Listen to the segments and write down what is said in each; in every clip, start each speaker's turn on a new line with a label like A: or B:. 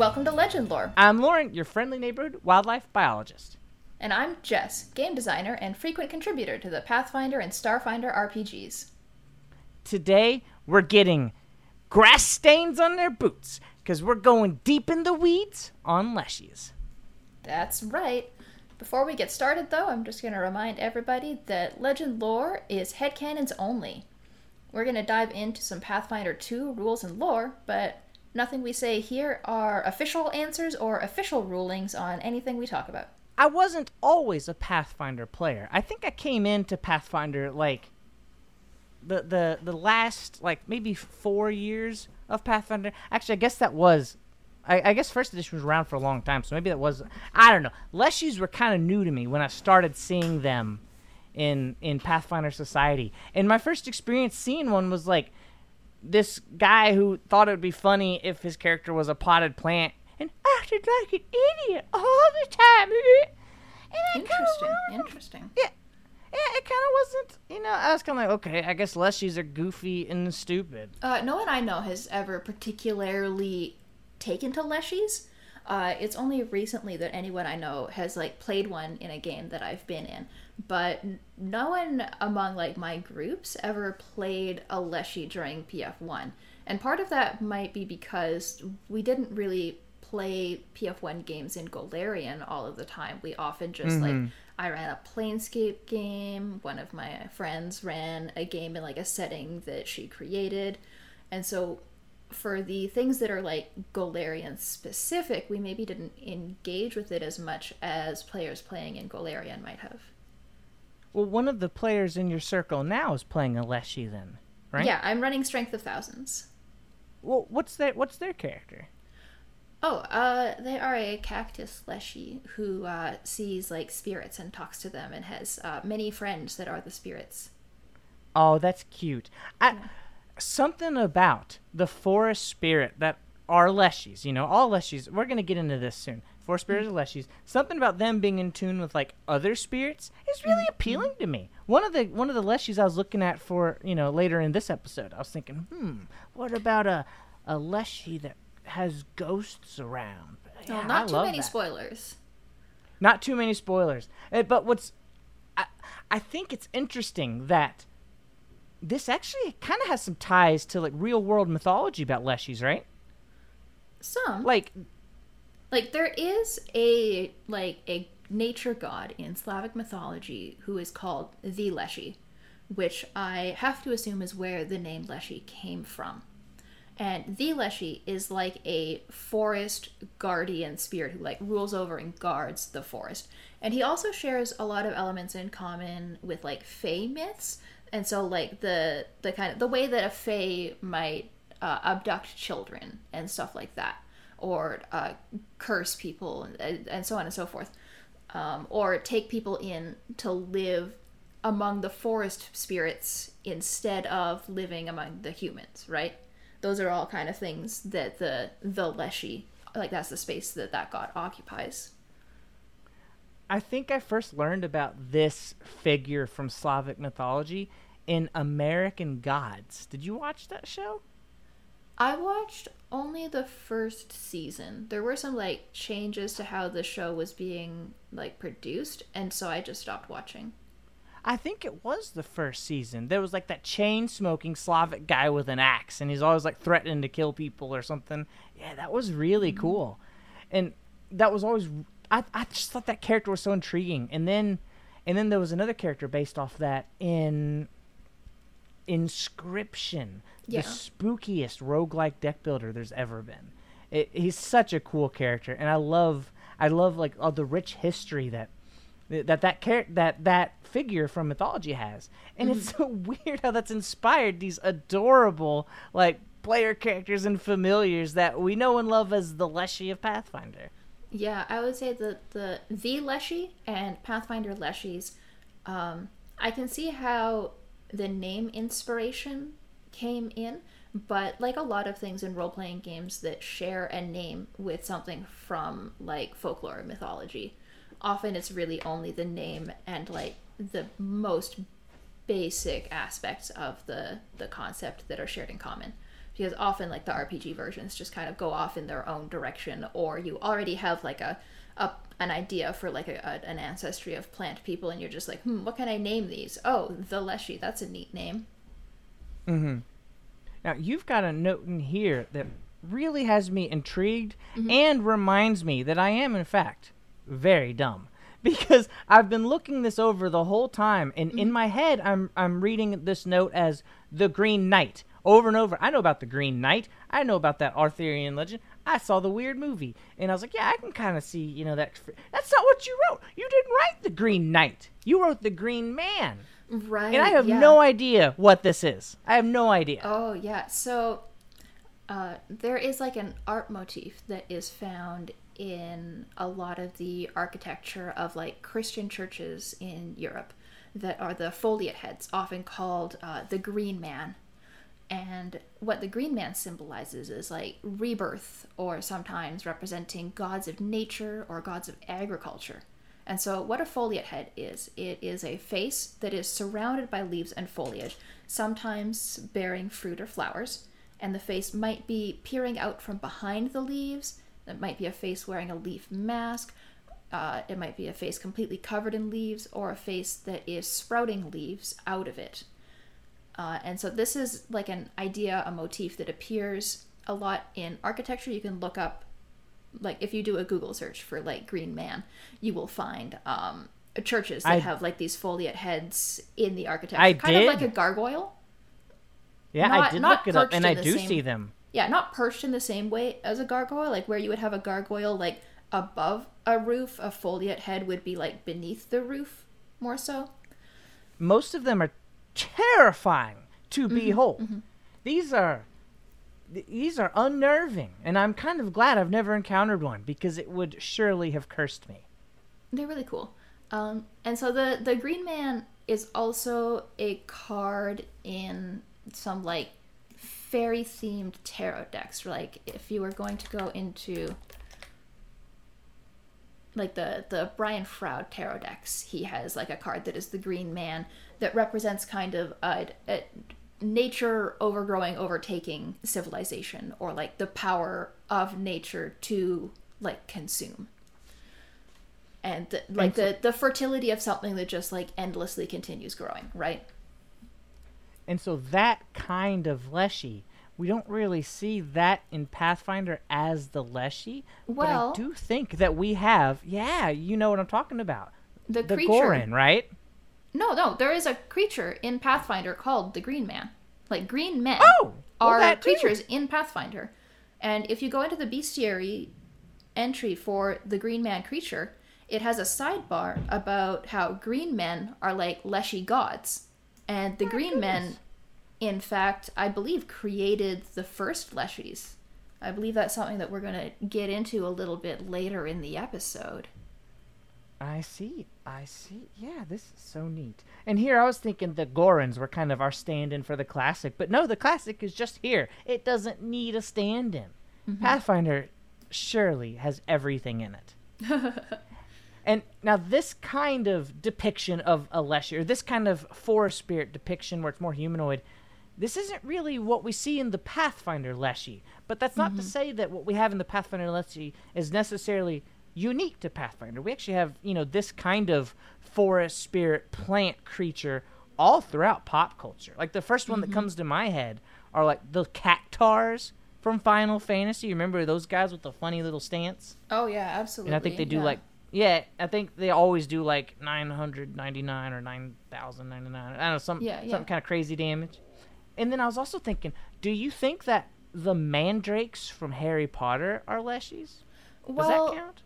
A: Welcome to Legend Lore.
B: I'm Loren, your friendly neighborhood wildlife biologist.
A: And I'm Jess, game designer and frequent contributor to the Pathfinder and Starfinder RPGs.
B: Today, we're getting grass stains on their boots because we're going deep in the weeds on leshies.
A: That's right. Before we get started, though, I'm just going to remind everybody that Legend Lore is headcanons only. We're going to dive into some Pathfinder 2 rules and lore, but nothing we say here are official answers or official rulings on anything we talk about.
B: I wasn't always a Pathfinder player. I think I came into Pathfinder like the the the last like maybe four years of Pathfinder. Actually, I guess that was. I, I guess first edition was around for a long time, so maybe that was. I don't know. Leshies were kind of new to me when I started seeing them in in Pathfinder Society, and my first experience seeing one was like this guy who thought it would be funny if his character was a potted plant and acted like an idiot all the time. And
A: interesting. Interesting.
B: Yeah. Yeah, it kind of wasn't, you know, I was kind of like, okay, I guess leshies are goofy and stupid.
A: Uh, no one I know has ever particularly taken to leshies. Uh, it's only recently that anyone I know has like played one in a game that I've been in, but no one among like my groups ever played a leshie during PF1. And part of that might be because we didn't really play PF1 games in Golarion all of the time. We often just mm-hmm. like I ran a Planescape game. One of my friends ran a game in like a setting that she created. And so for the things that are like Golarion specific, we maybe didn't engage with it as much as players playing in Golarion might have.
B: Well, one of the players in your circle now is playing a Leshy then, right?
A: Yeah, I'm running Strength of Thousands.
B: Well, what's their what's their character?
A: Oh, uh, they are a cactus leshy who uh, sees like spirits and talks to them and has uh, many friends that are the spirits.
B: Oh, that's cute. I, yeah. Something about the forest spirit that are leshies, you know, all leshies. We're gonna get into this soon. Forest spirits mm-hmm. leshies. Something about them being in tune with like other spirits is really mm-hmm. appealing to me. One of the one of the leshies I was looking at for you know later in this episode, I was thinking, hmm, what about a a leshy that has ghosts around.
A: No, yeah, not I too many that. spoilers.
B: Not too many spoilers. Uh, but what's I, I think it's interesting that this actually kind of has some ties to like real world mythology about leshies, right?
A: Some.
B: Like
A: like there is a like a nature god in Slavic mythology who is called the Leshy, which I have to assume is where the name Leshy came from. And the Leshy is like a forest guardian spirit who like rules over and guards the forest. And he also shares a lot of elements in common with like Fey myths. And so like the the kind of the way that a Fey might uh, abduct children and stuff like that, or uh, curse people and, and so on and so forth, um, or take people in to live among the forest spirits instead of living among the humans, right? those are all kind of things that the the leshy like that's the space that that god occupies.
B: I think i first learned about this figure from slavic mythology in american gods. Did you watch that show
A: i watched only the first season there were some like changes to how the show was being like produced and so i just stopped watching
B: I think it was the first season. There was like that chain smoking Slavic guy with an axe, and he's always like threatening to kill people or something. Yeah, that was really mm-hmm. cool, and that was always. I I just thought that character was so intriguing, and then, and then there was another character based off that in. Inscryption, yeah. the spookiest roguelike deck builder there's ever been. It, he's such a cool character, and I love I love like all the rich history that that that char- that that figure from mythology has, and mm-hmm. it's so weird how that's inspired these adorable like player characters and familiars that we know and love as the Leshy of Pathfinder.
A: Yeah, I would say that the the Leshy and Pathfinder Leshies, um, I can see how the name inspiration came in, but like a lot of things in role playing games that share a name with something from like folklore or mythology, often it's really only the name and like the most basic aspects of the the concept that are shared in common because often like the RPG versions just kind of go off in their own direction, or you already have like a, a an idea for like a, a, an ancestry of plant people, and you're just like, hmm, what can I name these? Oh, the Leshy, that's a neat name.
B: Mm-hmm. Now you've got a note in here that really has me intrigued and reminds me that I am in fact very dumb because I've been looking this over the whole time and in my head I'm I'm reading this note as the Green Knight over and over. I know about the Green Knight. I know about that Arthurian legend. I saw the weird movie and I was like, yeah, I can kind of see, you know, that that's not what you wrote. You didn't write the Green Knight. You wrote the Green Man.
A: Right.
B: And I have
A: yeah.
B: no idea what this is. I have no idea.
A: Oh yeah, so uh, there is like an art motif that is found in a lot of the architecture of like Christian churches in Europe that are the foliate heads, often called uh, the Green Man. And what the Green Man symbolizes is like rebirth, or sometimes representing gods of nature or gods of agriculture. And so, what a foliate head is, it is a face that is surrounded by leaves and foliage, sometimes bearing fruit or flowers. And the face might be peering out from behind the leaves. It might be a face wearing a leaf mask. Uh, it might be a face completely covered in leaves, or a face that is sprouting leaves out of it. Uh, and so, this is like an idea, a motif that appears a lot in architecture. You can look up like if you do a Google search for like Green Man, you will find um, churches that
B: I-
A: have like these foliate heads in the architecture,
B: I
A: kind of like a gargoyle.
B: Yeah, I did
A: not
B: look it up, and I do
A: same-
B: see them.
A: Yeah, not perched in the same way as a gargoyle, like where you would have a gargoyle like above a roof, a foliate head would be like beneath the roof, more so.
B: Most of them are terrifying to
A: Mm-hmm,
B: behold. These are these are unnerving, and I'm kind of glad I've never encountered one because it would surely have cursed me.
A: They're really cool. Um, and so the the Green Man is also a card in some like fairy themed tarot decks. Like if you were going to go into like the the Brian Froud tarot decks, he has like a card that is the Green Man that represents kind of a, a nature overgrowing, overtaking civilization, or like the power of nature to like consume and the, like the the fertility of something that just like endlessly continues growing right
B: And so that kind of Leshy, we don't really see that in Pathfinder as the Leshy.
A: Well-
B: but I do think that we have, yeah, you know what I'm talking about.
A: the,
B: The
A: creature
B: Gorin, right?
A: No no there is a creature in pathfinder called the green man. Like green men
B: Oh, well,
A: are creatures in pathfinder. And if you go into the bestiary entry for the green man creature it has a sidebar about how green men are like leshy gods. And the green men in fact i believe created the first leshies. I believe that's something that we're going to get into a little bit later in the episode
B: I see. I see. Yeah, this is so neat. And here I was thinking the Gorons were kind of our stand in for the classic, but no, the classic is just here. It doesn't need a stand in. Mm-hmm. Pathfinder surely has everything in it. and now, this kind of depiction of a Leshy, or this kind of forest spirit depiction where it's more humanoid, this isn't really what we see in the Pathfinder Leshy. But that's not to mm-hmm. say that what we have in the Pathfinder Leshy is necessarily unique to Pathfinder. We actually have, you know, this kind of forest spirit plant creature all throughout pop culture. Like the first one that mm-hmm. comes to my head are like the cactuars from Final Fantasy. You remember those guys with the funny little stance?
A: oh yeah absolutely
B: And I think they do
A: yeah.
B: like yeah, I think they always do like 999 or 9099. I don't know some
A: Yeah, yeah.
B: some kind of crazy damage. And then I was also thinking, do you think that the mandrakes from Harry Potter are leshies? Does
A: well
B: that count?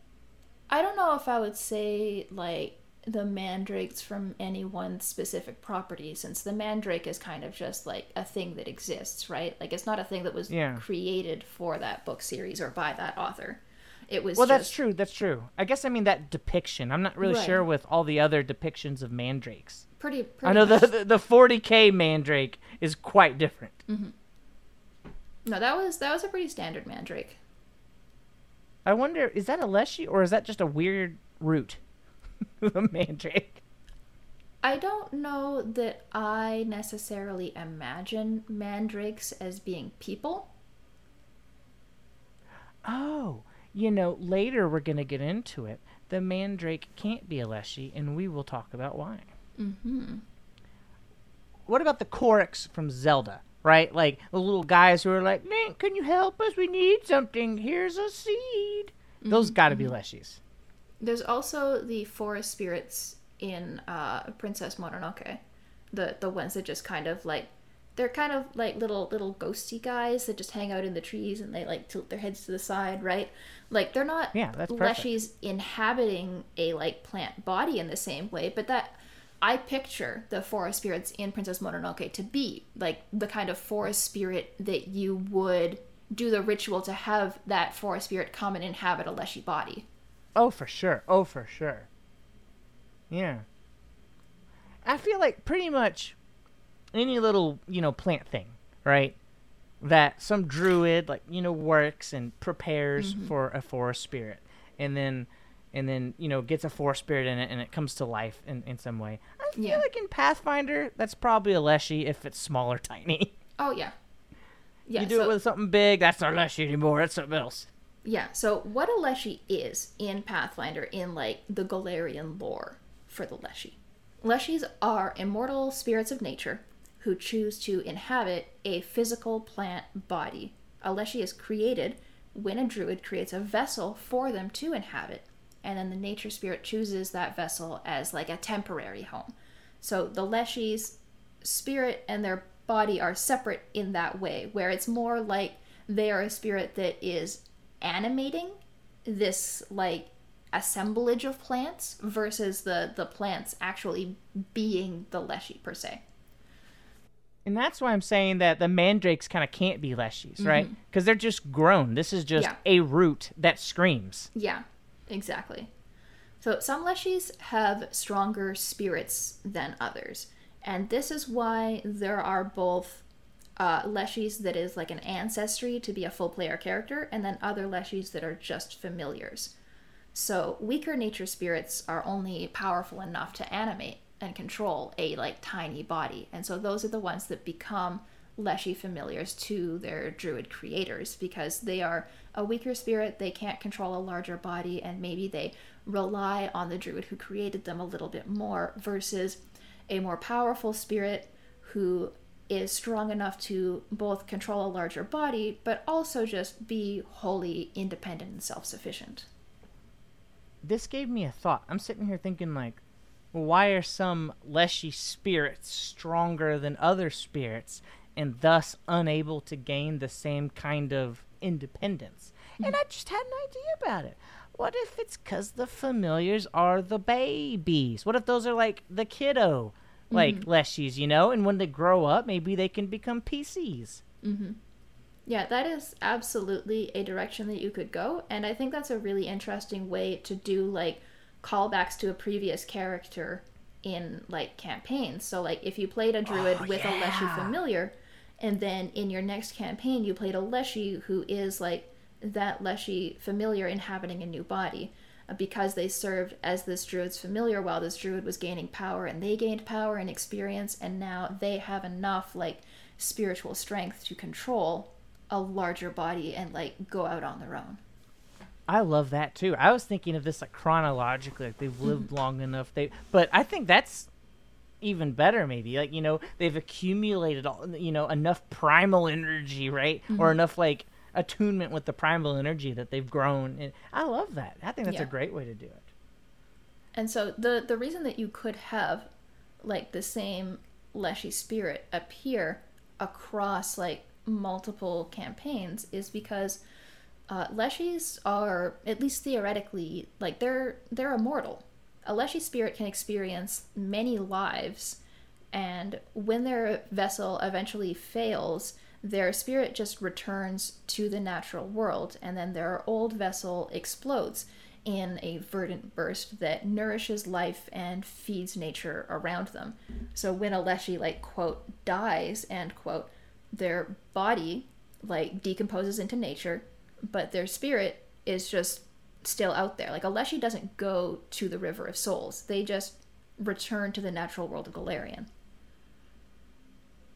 A: I don't know if I would say like the mandrakes from any one specific property, since the mandrake is kind of just like a thing that exists, right? Like it's not a thing that was
B: Yeah.
A: created for that book series or by that author. It was
B: Well, that's true. That's true. I guess I mean that depiction. I'm not really
A: Right.
B: sure with all the other depictions of mandrakes.
A: Pretty, pretty
B: I know the,
A: much.
B: the the 40k mandrake is quite different. Mm-hmm.
A: No, that was that was a pretty standard mandrake.
B: I wonder, is that a leshy or is that just a weird root? the mandrake.
A: I don't know that I necessarily imagine mandrakes as being people.
B: Oh, you know, later we're going to get into it. The mandrake can't be a Leshy, and we will talk about why.
A: Mm-hmm.
B: What about the Koroks from Zelda? Right? Like the little guys who are like, "Man, can you help us? We need something. Here's a seed. Those got to be Leshies.
A: There's also the forest spirits in uh, Princess Mononoke, the the ones that just kind of like they're kind of like little little ghosty guys that just hang out in the trees and they like tilt their heads to the side, right? Like they're not
B: Yeah, that's
A: leshies inhabiting a like plant body in the same way, but that I picture the forest spirits in Princess Mononoke to be like the kind of forest spirit that you would do the ritual to have that forest spirit come and inhabit a leshy body.
B: Oh, for sure. Oh, for sure. Yeah. I feel like pretty much any little, you know, plant thing, right? That some druid like, you know, works and prepares mm-hmm. for a forest spirit and then and then, you know, gets a forest spirit in it and it comes to life in, in some way. I feel
A: Yeah.
B: like in Pathfinder, that's probably a Leshy if it's small or tiny.
A: Oh yeah. Yeah.
B: you do
A: so,
B: it with something big, that's not Leshy anymore, that's something else.
A: yeah. So what a Leshy is in Pathfinder in like the Golarion lore for the Leshy. Leshies are immortal spirits of nature who choose to inhabit a physical plant body. A Leshy is created when a druid creates a vessel for them to inhabit, and then the nature spirit chooses that vessel as like a temporary home. So the Leshy's spirit and their body are separate in that way, where it's more like they are a spirit that is animating this like assemblage of plants versus the the plants actually being the leshy per se.
B: And that's why I'm saying that the mandrakes kind of can't be leshies, right? Mm-hmm. Because they're just grown. This is just
A: Yeah.
B: a root that screams.
A: Yeah, exactly. So some leshies have stronger spirits than others, and this is why there are both uh, leshies that is like an ancestry to be a full player character, and then other leshies that are just familiars. So weaker nature spirits are only powerful enough to animate and control a like tiny body, and so those are the ones that become leshy familiars to their druid creators because they are a weaker spirit, they can't control a larger body, and maybe they rely on the druid who created them a little bit more versus a more powerful spirit who is strong enough to both control a larger body but also just be wholly independent and self-sufficient.
B: This gave me a thought. I'm sitting here thinking, like, why are some leshy spirits stronger than other spirits and thus unable to gain the same kind of independence? And I just had an idea about it. What if it's because the familiars are the babies? What if those are like the kiddo, like leshies, you know? And when they grow up, maybe they can become PCs. Mm-hmm.
A: Yeah, that is absolutely a direction that you could go, and I think that's a really interesting way to do like callbacks to a previous character in like campaigns. So like if you played a druid
B: Oh,
A: with a Leshy familiar, and then in your next campaign you played a Leshy who is like that Leshy familiar inhabiting a new body. uh, Because they served as this druid's familiar while this druid was gaining power, and they gained power and experience, and now they have enough like spiritual strength to control a larger body and like go out on their own.
B: I love that too. I was thinking of this like chronologically, like they've lived long enough. They, but I think that's even better. Maybe like you know they've accumulated all you know enough primal energy, right, or enough like attunement with the primal energy that they've grown. And I love that. I think that's a great way to do it.
A: And so the the reason that you could have like the same Leshy spirit appear across like multiple campaigns is because uh, Leshies are at least theoretically like they're they're immortal. A Leshy spirit can experience many lives, and when their vessel eventually fails, their spirit just returns to the natural world, and then their old vessel explodes in a verdant burst that nourishes life and feeds nature around them. So when a Leshy like quote dies end quote, their body like decomposes into nature, but their spirit is just still out there. Like a Leshy doesn't go to the River of Souls. They just return to the natural world of Golarion.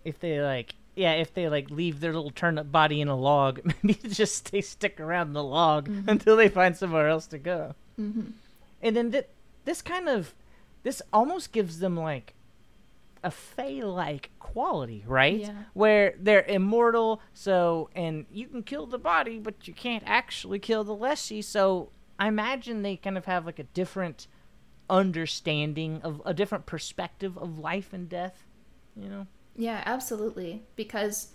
B: If they like, yeah, if they like leave their little turnip body in a log, maybe just they stick around the log until they find somewhere else to go.
A: Mm-hmm.
B: And then th- this kind of, this almost gives them like a fey-like quality, right?
A: Yeah.
B: Where they're immortal, so and you can kill the body, but you can't actually kill the Leshy. So I imagine they kind of have like a different understanding of a different perspective of life and death. You know?
A: Yeah, absolutely. Because,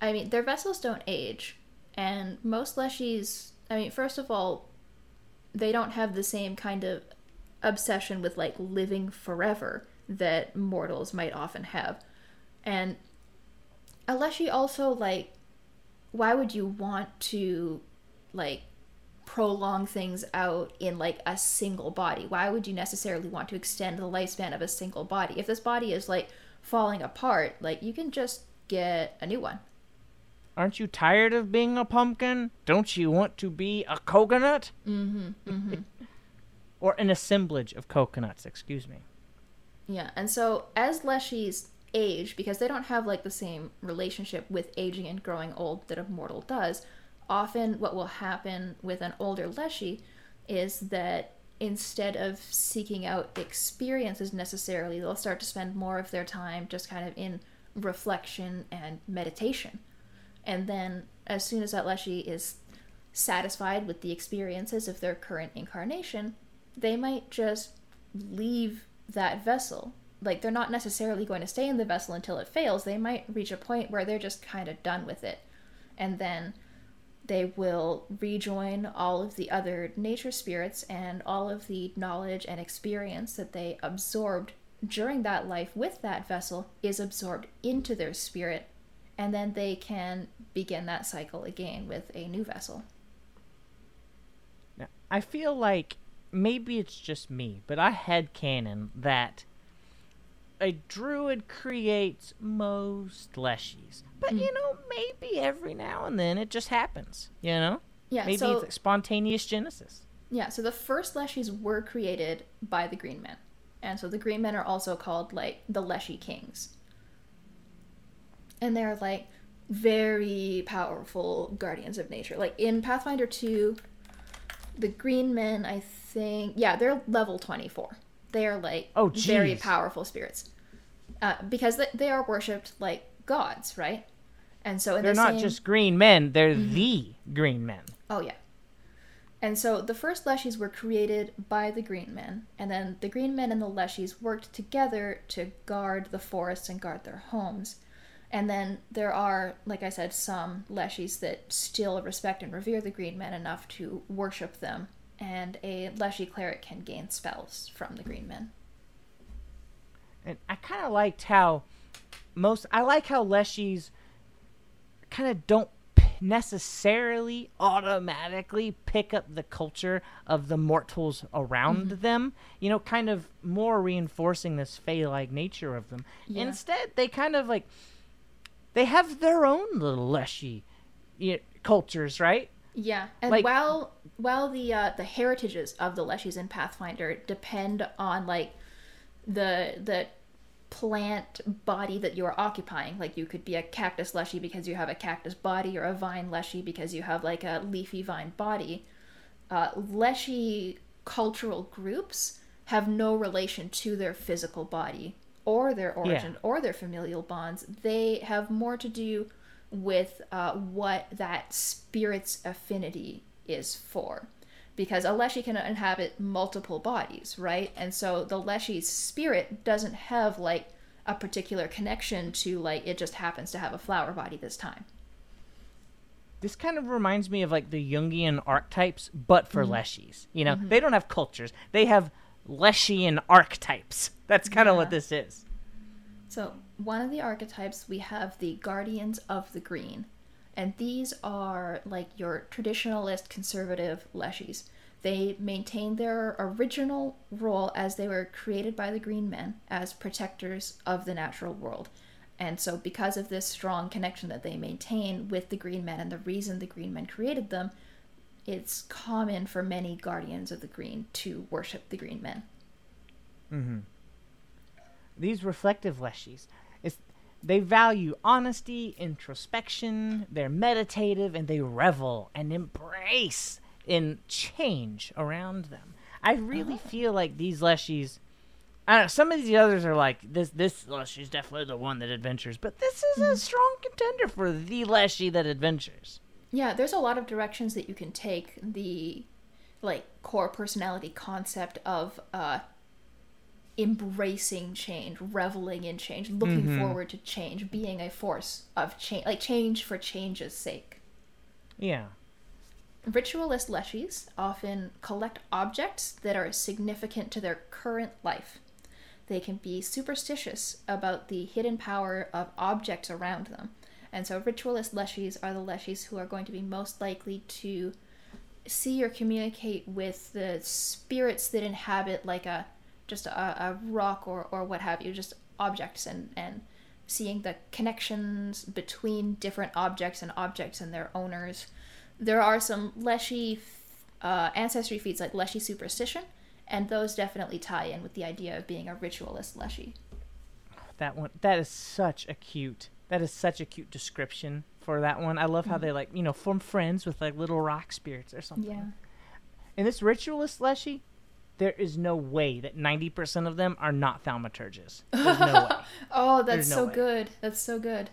A: I mean, their vessels don't age. And most Leshies, I mean, first of all, they don't have the same kind of obsession with, like, living forever that mortals might often have. And a Leshy also, like, why would you want to, like, prolong things out in like a single body why would you necessarily want to extend the lifespan of a single body if this body is like falling apart like you can just get a new one
B: Aren't you tired of being a pumpkin? Don't you want to be a coconut?
A: mm-hmm, mm-hmm.
B: Or an assemblage of coconuts, excuse me.
A: yeah and so as leshies age because they don't have like the same relationship with aging and growing old that a mortal does often what will happen with an older leshy is that instead of seeking out experiences necessarily they'll start to spend more of their time just kind of in reflection and meditation. And then as soon as that leshy is satisfied with the experiences of their current incarnation they might just leave that vessel. Like they're not necessarily going to stay in the vessel until it fails. They might reach a point where they're just kind of done with it. And then they will rejoin all of the other nature spirits and all of the knowledge and experience that they absorbed during that life with that vessel is absorbed into their spirit and then they can begin that cycle again with a new vessel.
B: I feel like maybe it's just me, but I had canon that a druid creates most leshies. But you mm. know, maybe every now and then it just happens. You know?
A: yeah
B: maybe
A: so
B: it's like spontaneous genesis.
A: Yeah, so the first Leshies were created by the Green Men. And so the Green Men are also called like the Leshy Kings. And they're like very powerful guardians of nature. Like in Pathfinder 2, the Green Men, I think, yeah, they're level 24. They are like
B: Oh,
A: very powerful spirits. Uh, because they, they are worshipped like gods, right? And so in
B: They're
A: the
B: not
A: same-
B: just green men, they're the green men.
A: Oh yeah. And so the first Leshies were created by the Green Men, and then the Green Men and the Leshies worked together to guard the forests and guard their homes. And then there are, like I said, some Leshies that still respect and revere the Green Men enough to worship them, and a Leshy cleric can gain spells from the Green Men.
B: And I kind of liked how most I like how Leshies kind of don't necessarily automatically pick up the culture of the mortals around mm-hmm. them. You know, kind of more reinforcing this fey-like nature of them.
A: Yeah.
B: Instead, they kind of like they have their own little Leshy y- cultures, right?
A: Yeah, and
B: Like-
A: while while the uh, the heritages of the Leshies in Pathfinder depend on like the the plant body that you are occupying, like you could be a cactus Leshy because you have a cactus body, or a vine Leshy because you have like a leafy vine body. Uh, Leshy cultural groups have no relation to their physical body or their origin or their familial bonds. They have more to do with uh, what that spirit's affinity is for. Because a Leshy can inhabit multiple bodies, right? And so the Leshy's spirit doesn't have like a particular connection to like it just happens to have a flower body this time.
B: This kind of reminds me of like the Jungian archetypes, but for Leshies. You know, they don't have cultures; they have Leshian archetypes. That's kind of what this is.
A: So, one of the archetypes we have the Guardians of the Green. And these are like your traditionalist conservative Leshies. They maintain their original role as they were created by the Green Men as protectors of the natural world. And so, because of this strong connection that they maintain with the Green Men and the reason the Green Men created them, it's common for many Guardians of the Green to worship the Green Men. Mm-hmm.
B: these reflective leshies, they value honesty, introspection, they're meditative, and they revel and embrace in change around them. I really feel like these leshies. I don't know, some of these others are like this. This leshy's definitely the one that adventures, but this is a strong contender for the leshy that adventures.
A: Yeah, there's a lot of directions that you can take the like core personality concept of uh embracing change, reveling in change, looking mm-hmm. forward to change, being a force of change, like change for change's sake.
B: Yeah.
A: Ritualist leshies often collect objects that are significant to their current life. They can be superstitious about the hidden power of objects around them. And so, ritualist leshies are the leshies who are going to be most likely to see or communicate with the spirits that inhabit, like a just a, a rock or, or what have you, just objects and, and seeing the connections between different objects and objects and their owners. There are some Leshy uh, ancestry feats like Leshy Superstition, and those definitely tie in with the idea of being a ritualist Leshy.
B: That one that is such a cute that is such a cute description for that one. I love how they like, you know, form friends with like little rock spirits or something.
A: Yeah.
B: In this ritualist leshy, there is no way that 90% of them are not thaumaturges. There's no way.
A: Oh, that's
B: no
A: so
B: way.
A: good. That's so good.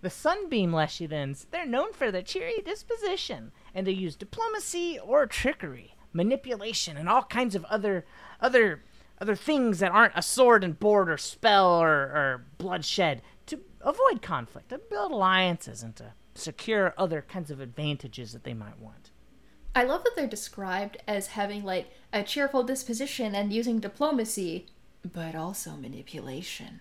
B: The Sunbeam Leshians, they're known for their cheery disposition, and they use diplomacy or trickery, manipulation, and all kinds of other other other things that aren't a sword and board or spell or, or bloodshed to avoid conflict, to build alliances, and to secure other kinds of advantages that they might want.
A: I love that they're described as having like a cheerful disposition and using diplomacy, but also manipulation.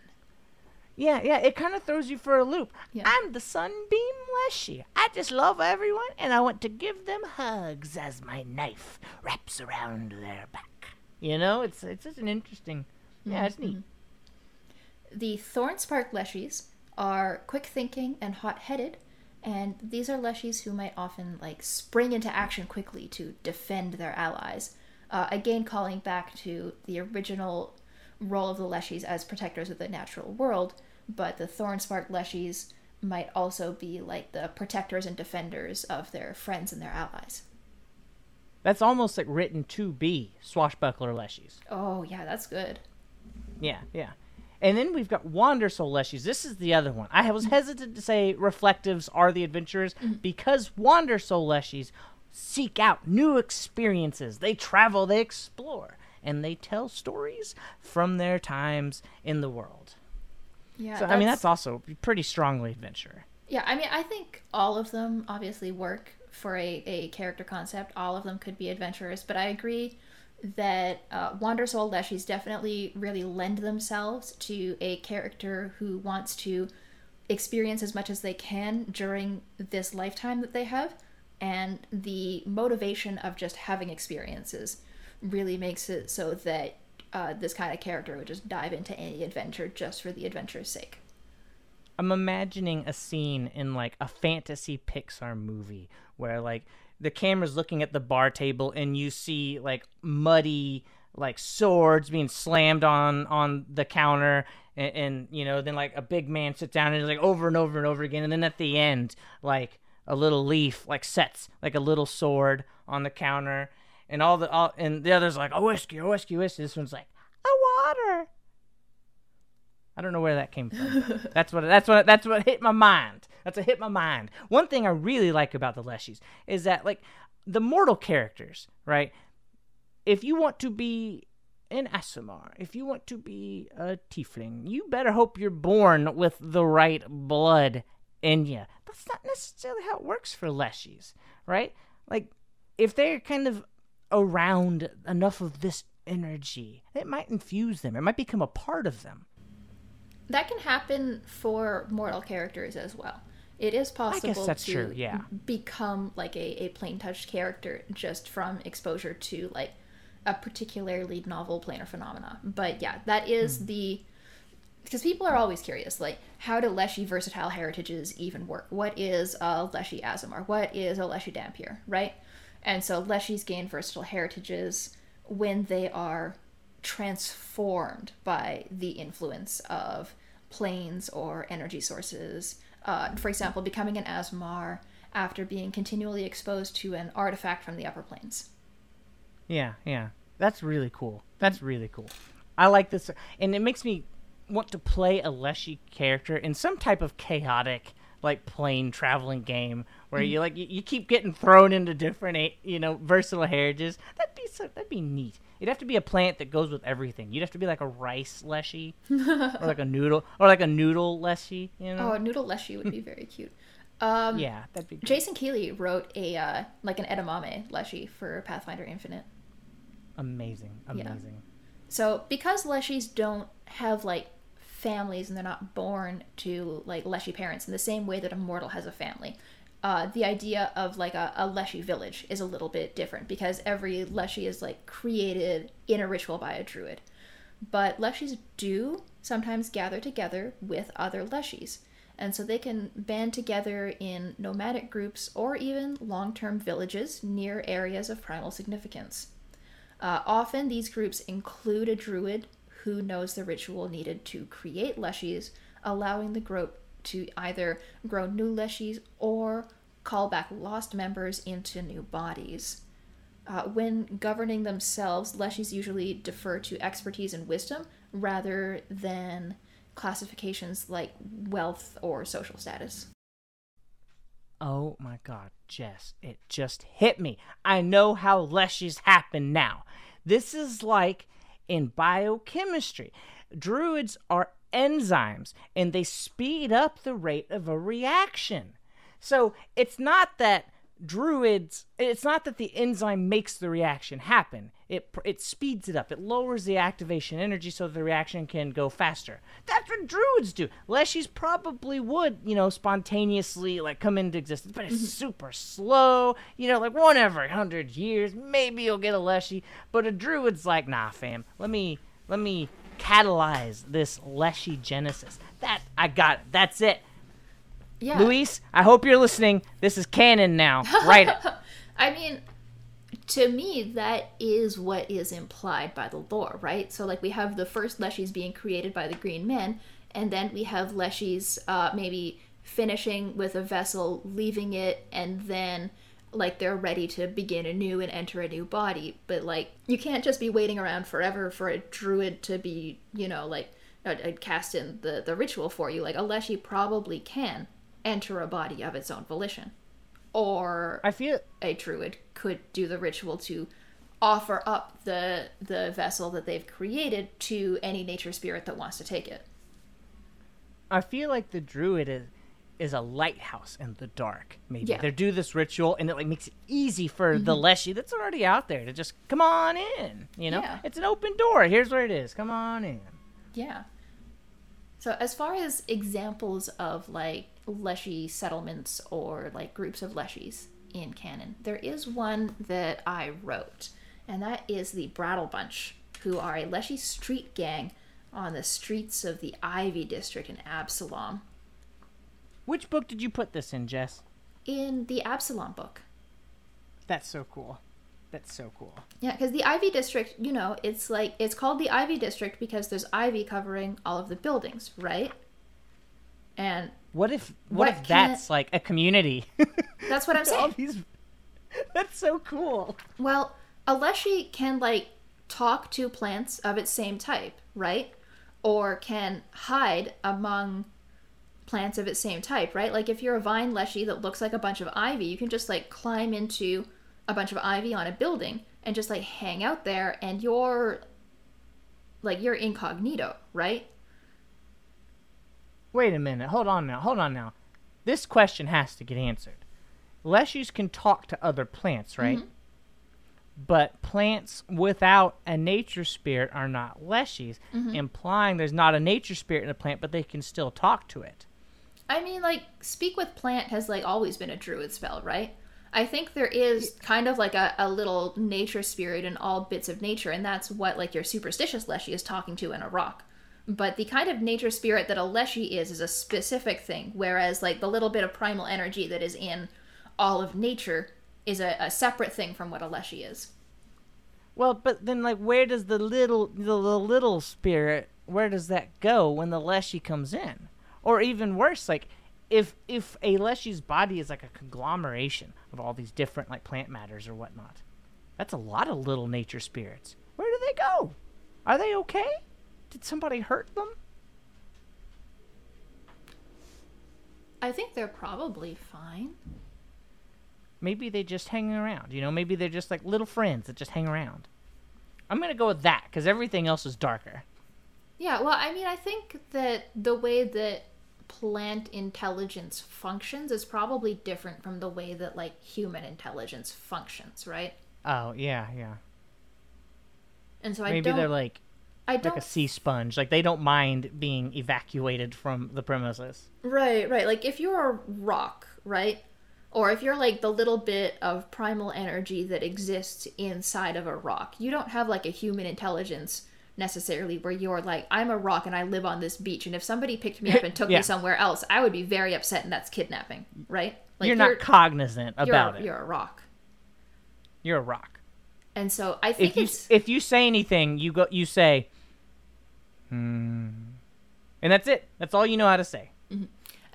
B: Yeah, yeah, it kind of throws you for a loop.
A: Yeah.
B: I'm the Sunbeam Leshy. I just love everyone, and I want to give them hugs as my knife wraps around their back. You know, it's it's just an interesting. Yeah, it's neat. Mm-hmm.
A: The Thornspark Leshies are quick thinking and hot headed, and these are Leshies who might often like spring into action quickly to defend their allies. Uh, again, calling back to the original role of the Leshies as protectors of the natural world, but the Thornspark Leshies might also be like the protectors and defenders of their friends and their allies.
B: That's almost like written to be swashbuckler Leshies.
A: Oh, yeah, that's good.
B: Yeah, yeah. And then we've got Wander Soul Leshies. This is the other one. I was hesitant to say reflectives are the adventurers mm-hmm. because Wander Soul Leshies seek out new experiences. They travel, they explore, and they tell stories from their times in the world.
A: Yeah,
B: So, I mean, that's also pretty strongly adventure.
A: Yeah, I mean, I think all of them obviously work for a, a character concept. All of them could be adventurers, but I agree that uh, Wander Soul Leshies definitely really lend themselves to a character who wants to experience as much as they can during this lifetime that they have. And the motivation of just having experiences really makes it so that uh, this kind of character would just dive into any adventure just for the adventure's sake.
B: I'm imagining a scene in like a fantasy Pixar movie where like the camera's looking at the bar table and you see like muddy like swords being slammed on on the counter and, and you know then like a big man sits down and it's like over and over and over again and then at the end like a little leaf like sets like a little sword on the counter and all the all and the others like a whiskey a whiskey whiskey this one's like a water I don't know where that came from. that's what that's what that's what hit my mind. That's a hit my mind. One thing I really like about the Leshies is that like the mortal characters, right? If you want to be an Aasimar, if you want to be a tiefling, you better hope you're born with the right blood in you. That's not necessarily how it works for Leshies, right? Like if they're kind of around enough of this energy, it might infuse them. It might become a part of them.
A: That can happen for mortal characters as well. It is possible to
B: true, yeah.
A: become like a, a plane touched character just from exposure to like a particularly novel planar phenomena. But yeah, that is
B: Hmm.
A: the because people are always curious, like how do Leshy versatile heritages even work? What is a Leshy Aasimar? What is a Leshy Dhampir, right? And so Leshies gain versatile heritages when they are transformed by the influence of planes or energy sources. Uh, for example, becoming an Aasimar after being continually exposed to an artifact from the upper planes.
B: Yeah, yeah. That's really cool. That's really cool. I like this, and it makes me want to play a Leshy character in some type of chaotic, like plane traveling game where you like you, you keep getting thrown into different, you know, versatile heritages. That'd be so. That'd be neat. It'd have to be a plant that goes with everything. You'd have to be like a rice Leshy, or like a noodle, or like a noodle Leshy. You know?
A: Oh, a noodle leshy would be very cute. Um,
B: yeah, that'd be. Great.
A: Jason Keeley wrote a uh, like an edamame leshy for Pathfinder Infinite.
B: Amazing, amazing.
A: So because leshies don't have like families and they're not born to like leshy parents in the same way that a mortal has a family, uh, the idea of like a, a leshy village is a little bit different because every leshy is like created in a ritual by a druid. But leshies do sometimes gather together with other leshies. And so they can band together in nomadic groups or even long term villages near areas of primal significance. Uh, often these groups include a druid who knows the ritual needed to create leshies, allowing the group to either grow new leshies or call back lost members into new bodies. Uh, when governing themselves, leshies usually defer to expertise and wisdom rather than classifications like wealth or social status.
B: Oh my god, Jess, it just hit me. I know how leshies happen now. This is like in biochemistry. Druids are enzymes and they speed up the rate of a reaction. So it's not that druids it's not that the enzyme makes the reaction happen. It it speeds it up. It lowers the activation energy so the reaction can go faster. That's what druids do. Leshies probably would you know spontaneously like come into existence but it's mm-hmm. super slow you know like one every hundred years maybe you'll get a leshy but a druid's like nah fam let me let me catalyze this leshy genesis that i got it that's it
A: Yeah.
B: Luis, I hope you're listening. This is canon now. Write it.
A: I mean, to me, that is what is implied by the lore, right? So, like, we have the first Leshies being created by the Green Men, and then we have Leshies uh, maybe finishing with a vessel, leaving it, and then, like, they're ready to begin anew and enter a new body. But, like, you can't just be waiting around forever for a druid to be, you know, like, uh, cast in the, the ritual for you. Like, a Leshy probably can enter a body of its own volition. Or
B: I feel
A: a druid could do the ritual to offer up the the vessel that they've created to any nature spirit that wants to take it.
B: I feel like the druid is is a lighthouse in the dark. Maybe
A: Yeah. Mm-hmm.
B: they do this ritual and it like makes it easy for the leshy that's already out there to just come on in. You know,
A: Yeah.
B: it's an open door. Here's where it is. Come on in.
A: Yeah. So as far as examples of like leshy settlements or like groups of leshies in canon, there is one that I wrote, and that is the Brattle Bunch, who are a leshy street gang on the streets of the Ivy District in Absalom.
B: Which book did you put this in, Jess?
A: In the Absalom book.
B: That's so cool. That's so cool.
A: Yeah, because the Ivy District, you know, it's like it's called the Ivy District because there's ivy covering all of the buildings, right? And
B: What if what,
A: What
B: if that's like a community?
A: that's what I'm saying.
B: these That's so cool.
A: Well, a leshy can like talk to plants of its same type, right? Or can hide among plants of its same type, right? Like if you're a vine leshy that looks like a bunch of ivy, you can just like climb into a bunch of ivy on a building and just like hang out there and you're like you're incognito, right?
B: Wait a minute. Hold on now. Hold on now. This question has to get answered. Leshies can talk to other plants, right? Mm-hmm. But plants without a nature spirit are not leshies, mm-hmm. implying there's not a nature spirit in a plant, but they can still talk to it.
A: I mean, like, speak with plant has like always been a druid spell, right? I think there is kind of like a, a little nature spirit in all bits of nature, and that's what like your superstitious leshy is talking to in a rock. But the kind of nature spirit that a leshy is is a specific thing, whereas like the little bit of primal energy that is in all of nature is a, a separate thing from what a leshy is.
B: Well, but then like where does the little the, the little spirit where does that go when the Leshy comes in? Or even worse, like if if a Leshy's body is like a conglomeration of all these different like plant matters or whatnot, that's a lot of little nature spirits. Where do they go? Are they okay? Did somebody hurt them?
A: I think they're probably fine.
B: Maybe they just hang around. You know, maybe they're just like little friends that just hang around. I'm gonna go with that because everything else is darker.
A: Yeah, well, I mean, I think that the way that plant intelligence functions is probably different from the way that like human intelligence functions, right?
B: Oh yeah, yeah.
A: And so I
B: Maybe they're like
A: I
B: like
A: don't
B: a sea sponge. Like they don't mind being evacuated from the premises.
A: Right, right. Like if you're a rock, right? Or if you're like the little bit of primal energy that exists inside of a rock, you don't have like a human intelligence necessarily where you're like, I'm a rock and I live on this beach, and if somebody picked me up and took
B: Yeah.
A: me somewhere else, I would be very upset, and that's kidnapping, right? Like
B: you're not cognizant
A: you're,
B: about it.
A: You're a rock,
B: You're a rock.
A: and so I think
B: If you
A: it's
B: if you say anything, you go you say, hmm, and that's it. That's all you know how to say.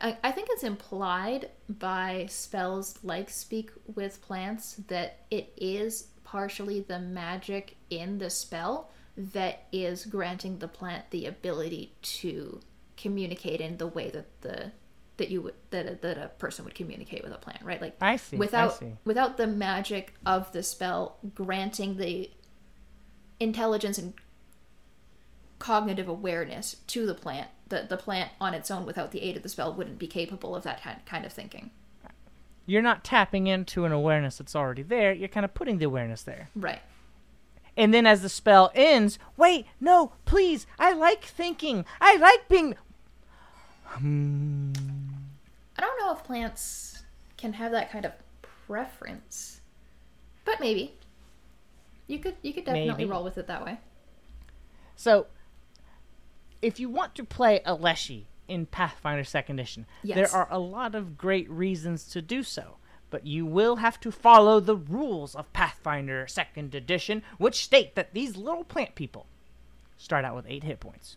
A: I, I think it's implied by spells like Speak with Plants that it is partially the magic in the spell that is granting the plant the ability to communicate in the way that the that you would that a, that a person would communicate with a plant, right? Like
B: I see.
A: without
B: I see.
A: without the magic of the spell granting the intelligence and cognitive awareness to the plant the, the plant on its own without the aid of the spell wouldn't be capable of that kind- kind of thinking
B: You're not tapping into an awareness that's already there. You're kind of putting the awareness there.
A: right
B: And then as the spell ends, wait, no, please, I like thinking. I like being. Hmm.
A: i don't know if plants can have that kind of preference but maybe you could you could definitely
B: Maybe.
A: roll with it that way
B: So, if you want to play a Leshy in Pathfinder Second Edition, there are a lot of great reasons to do so. But you will have to follow the rules of Pathfinder Second Edition, which state that these little plant people start out with 8 hit points.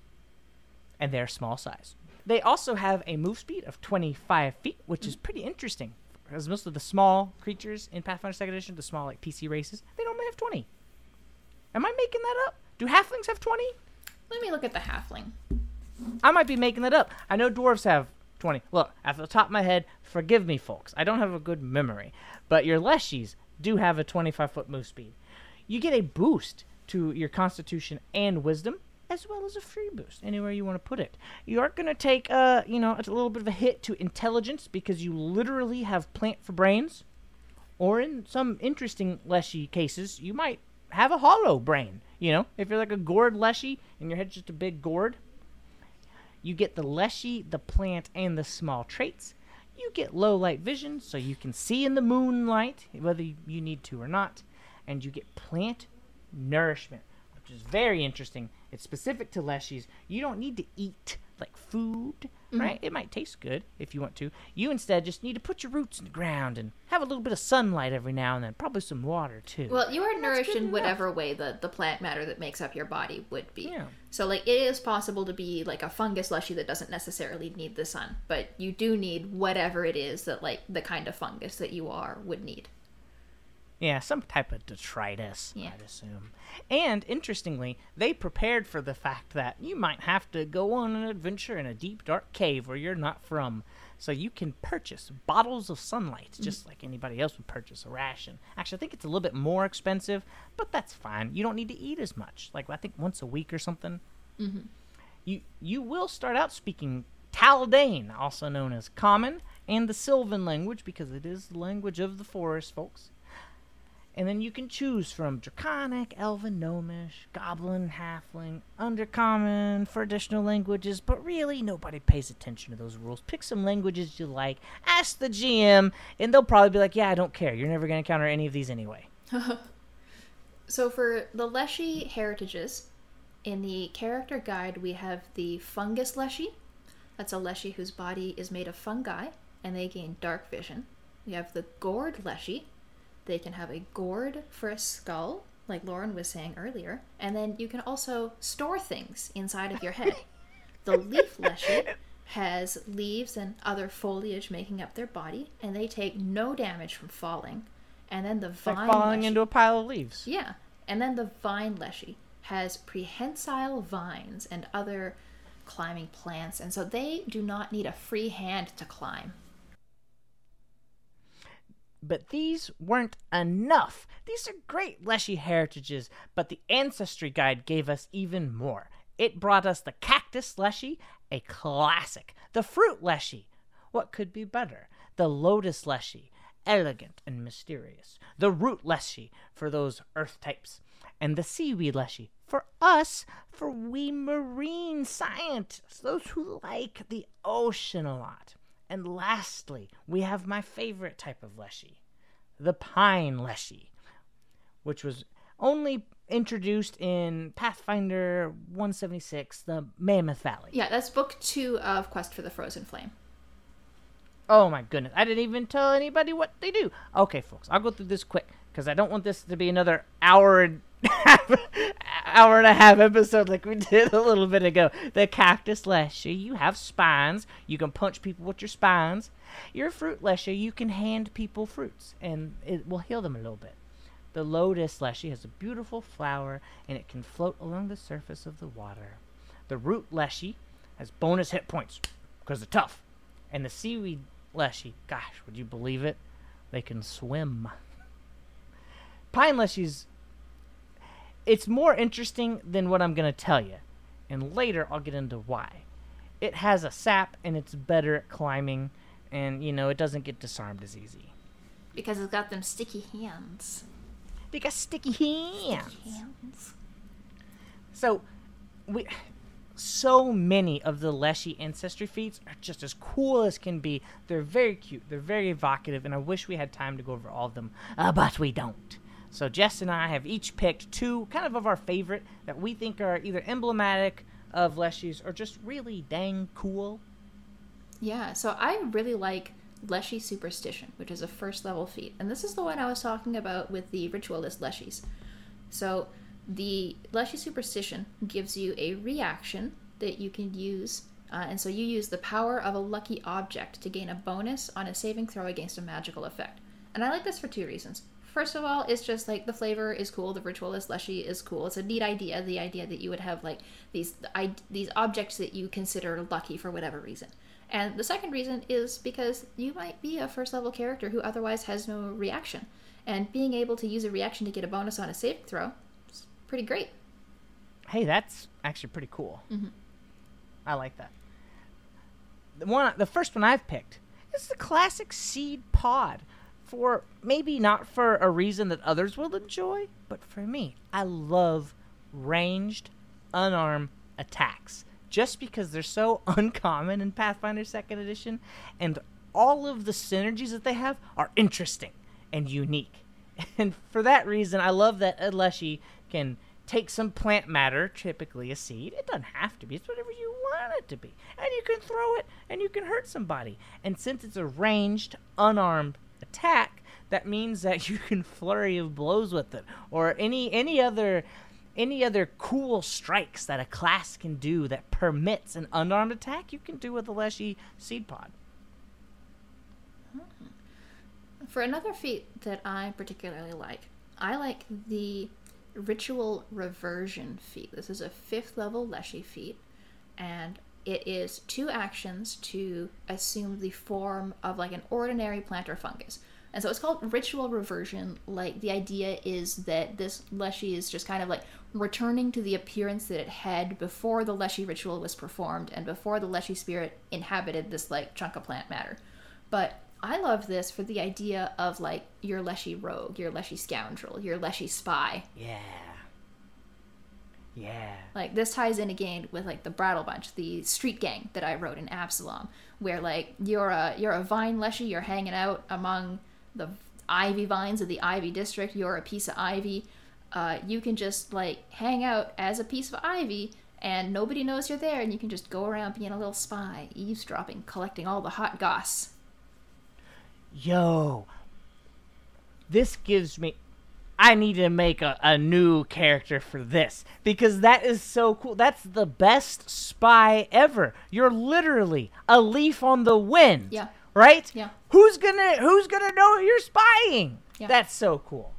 B: And they're small size. They also have a move speed of 25 feet, which is pretty interesting. Because most of the small creatures in Pathfinder Second Edition, the small like PC races, they normally have 20. Am I making that up? Do halflings have 20?
A: let me look at the halfling
B: I might be making that up. I know dwarves have 20. Look, at the top of my head, forgive me, folks. I don't have a good memory. But your Leshies do have a 25 foot move speed. You get a boost to your constitution and wisdom, as well as a free boost, anywhere you want to put it. You are going to take, uh, you know, a little bit of a hit to intelligence because you literally have plant for brains. Or in some interesting Leshy cases, you might have a hollow brain. You know, if you're like a gourd Leshy and your head's just a big gourd, you get the leshy, the plant, and the small traits. You get low light vision, so you can see in the moonlight, whether you need to or not. And you get plant nourishment, which is very interesting. It's specific to leshies. You don't need to eat like food, mm-hmm. right? It might taste good if you want to. You instead just need to put your roots in the ground and have a little bit of sunlight every now and then, probably some water too.
A: Well, you are
B: that's
A: nourished in
B: enough.
A: whatever way the, the plant matter that makes up your body would be.
B: Yeah.
A: So, like, it is possible to be like a fungus leshy that doesn't necessarily need the sun, but you do need whatever it is that, like, the kind of fungus that you are would need.
B: Yeah, some type of detritus,
A: Yeah.
B: I'd assume. And interestingly, they prepared for the fact that you might have to go on an adventure in a deep, dark cave where you're not from. So you can purchase bottles of sunlight, just like anybody else would purchase a ration. Actually, I think it's a little bit more expensive, but that's fine. You don't need to eat as much. Like I think once a week or something. Mm-hmm. You you will start out speaking Taldane, also known as Common, and the Sylvan language because it is the language of the forest, folks. And then you can choose from Draconic, Elven, Gnomish, Goblin, Halfling, Undercommon for additional languages, but really nobody pays attention to those rules. Pick some languages you like, ask the GM, and they'll probably be like, yeah, I don't care. You're never going to encounter any of these anyway.
A: So, for the Leshy heritages, in the character guide, we have the Fungus Leshy. That's a Leshy whose body is made of fungi, and they gain dark vision. We have the Gourd Leshy. They can have a gourd for a skull, like Loren was saying earlier, and then you can also store things inside of your head. the leaf leshy has leaves and other foliage making up their body, and they take no damage from falling. And then the
B: It's
A: vine
B: like falling
A: leshy,
B: into a pile of leaves.
A: yeah, and then the vine leshy has prehensile vines and other climbing plants, and so they do not need a free hand to climb.
B: But these weren't enough. These are great Leshy heritages, but the Ancestry Guide gave us even more. It brought us the Cactus Leshy, a classic. The Fruit Leshy, what could be better? The Lotus Leshy, elegant and mysterious. The Root Leshy, for those earth types. And the Seaweed Leshy, for us, for we marine scientists, those who like the ocean a lot. And lastly, we have my favorite type of leshy, the pine leshy, which was only introduced in Pathfinder 176, the Mammoth Valley.
A: Yeah, that's book two of Quest for the Frozen Flame.
B: Oh my goodness, I didn't even tell anybody what they do. Okay, folks, I'll go through this quick because I don't want this to be another hour and hour and a half episode like we did a little bit ago. The cactus leshy, you have spines. You can punch people with your spines. Your fruit leshy, you can hand people fruits and it will heal them a little bit. The lotus leshy has a beautiful flower and it can float along the surface of the water. The root leshy has bonus hit points because they're tough. And the seaweed leshy, gosh, would you believe it? They can swim. Pine leshies, it's more interesting than what I'm going to tell you. And later I'll get into why. It has a sap and it's better at climbing and, you know, it doesn't get disarmed as easy.
A: Because it's got them sticky hands.
B: Because sticky hands.
A: Hands.
B: So, we so many of the Leshy ancestry feats are just as cool as can be. They're very cute. They're very evocative, and I wish we had time to go over all of them, uh, but we don't. So Jess and I have each picked two, kind of of our favorite that we think are either emblematic of Leshy's or just really dang cool.
A: Yeah, so I really like Leshy Superstition, which is a first level feat. And this is the one I was talking about with the ritualist Leshies. So the Leshy Superstition gives you a reaction that you can use. Uh, and so you use the power of a lucky object to gain a bonus on a saving throw against a magical effect. And I like this for two reasons. First of all, it's just like the flavor is cool. The ritualist leshy is cool. It's a neat idea. The idea that you would have like these I, these objects that you consider lucky for whatever reason. And the second reason is because you might be a first level character who otherwise has no reaction. And being able to use a reaction to get a bonus on a saving throw is pretty great.
B: Hey, that's actually pretty cool. Mm-hmm. I like that. The one, the first one I've picked is the classic seed pod. For maybe not for a reason that others will enjoy, but for me, I love ranged, unarmed attacks. Just because they're so uncommon in Pathfinder Second Edition, and all of the synergies that they have are interesting and unique. And for that reason, I love that a Leshy can take some plant matter, typically a seed. It doesn't have to be, it's whatever you want it to be. And you can throw it and you can hurt somebody. And since it's a ranged, unarmed attack, that means that you can flurry of blows with it. Or any any other any other cool strikes that a class can do that permits an unarmed attack, you can do with a Leshy seed pod.
A: For another feat that I particularly like, I like the Ritual Reversion feat. This is a fifth level Leshy feat, and it is two actions to assume the form of like an ordinary plant or fungus. And so it's called ritual reversion. Like the idea is that this Leshy is just kind of like returning to the appearance that it had before the Leshy ritual was performed and before the Leshy spirit inhabited this like chunk of plant matter. But I love this for the idea of like your Leshy rogue, your Leshy scoundrel, your Leshy spy.
B: Yeah. Yeah.
A: Like this ties in again with like the Brattle Bunch, the street gang that I wrote in Absalom, where like you're a you're a vine leshy, you're hanging out among the ivy vines of the ivy district. You're a piece of ivy. Uh, you can just like hang out as a piece of ivy, and nobody knows you're there, and you can just go around being a little spy, eavesdropping, collecting all the hot goss.
B: Yo. This gives me I need to make a, a new character for this because that is so cool. That's the best spy ever. You're literally a leaf on the wind.
A: Yeah.
B: Right?
A: Yeah.
B: Who's gonna Who's gonna know you're spying?
A: Yeah.
B: That's so cool.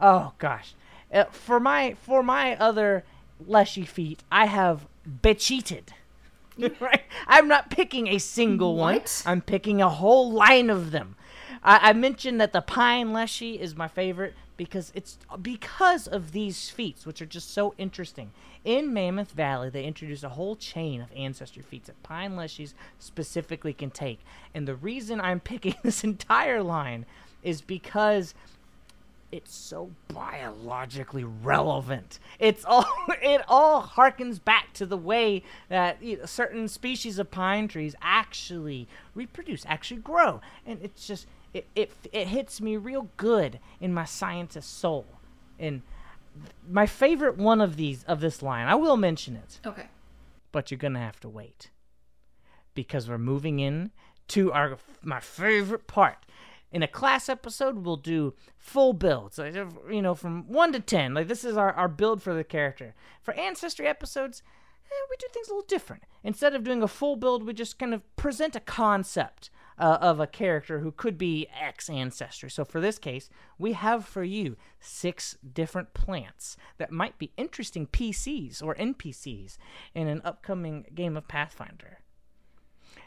B: Oh gosh, uh, for my for my other leshy feat, I have becheated. right? I'm not picking a single one. I'm picking a whole line of them. I, I mentioned that the pine leshy is my favorite because it's because of these feats, which are just so interesting. In Mammoth Valley, they introduced a whole chain of ancestry feats that pine leshies specifically can take. And the reason I'm picking this entire line is because it's so biologically relevant. It's all it all harkens back to the way that you know, certain species of pine trees actually reproduce, actually grow, and it's just it it it hits me real good in my scientist soul. And my favorite one of these of this line, I will mention it,
A: Okay.
B: but you're gonna have to wait because we're moving in to our my favorite part. In a class episode, we'll do full builds, like, you know, from one to ten. Like this is our, our build for the character. For ancestry episodes, eh, we do things a little different. Instead of doing a full build, we just kind of present a concept uh, of a character who could be X ancestry. So for this case, we have for you six different plants that might be interesting PCs or NPCs in an upcoming game of Pathfinder.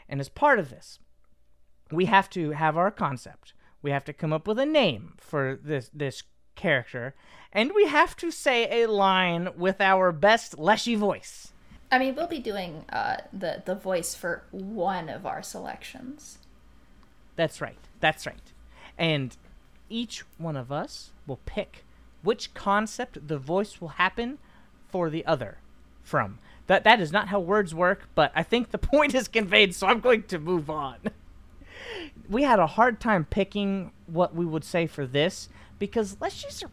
B: And as part of this, we have to have our concept. We have to come up with a name for this this character, and we have to say a line with our best Leshy voice.
A: I mean, we'll be doing uh, the the voice for one of our selections.
B: That's right. That's right. And each one of us will pick which concept the voice will happen for the other from. That that is not how words work, but I think the point is conveyed, so I'm going to move on. We had a hard time picking what we would say for this because leshies are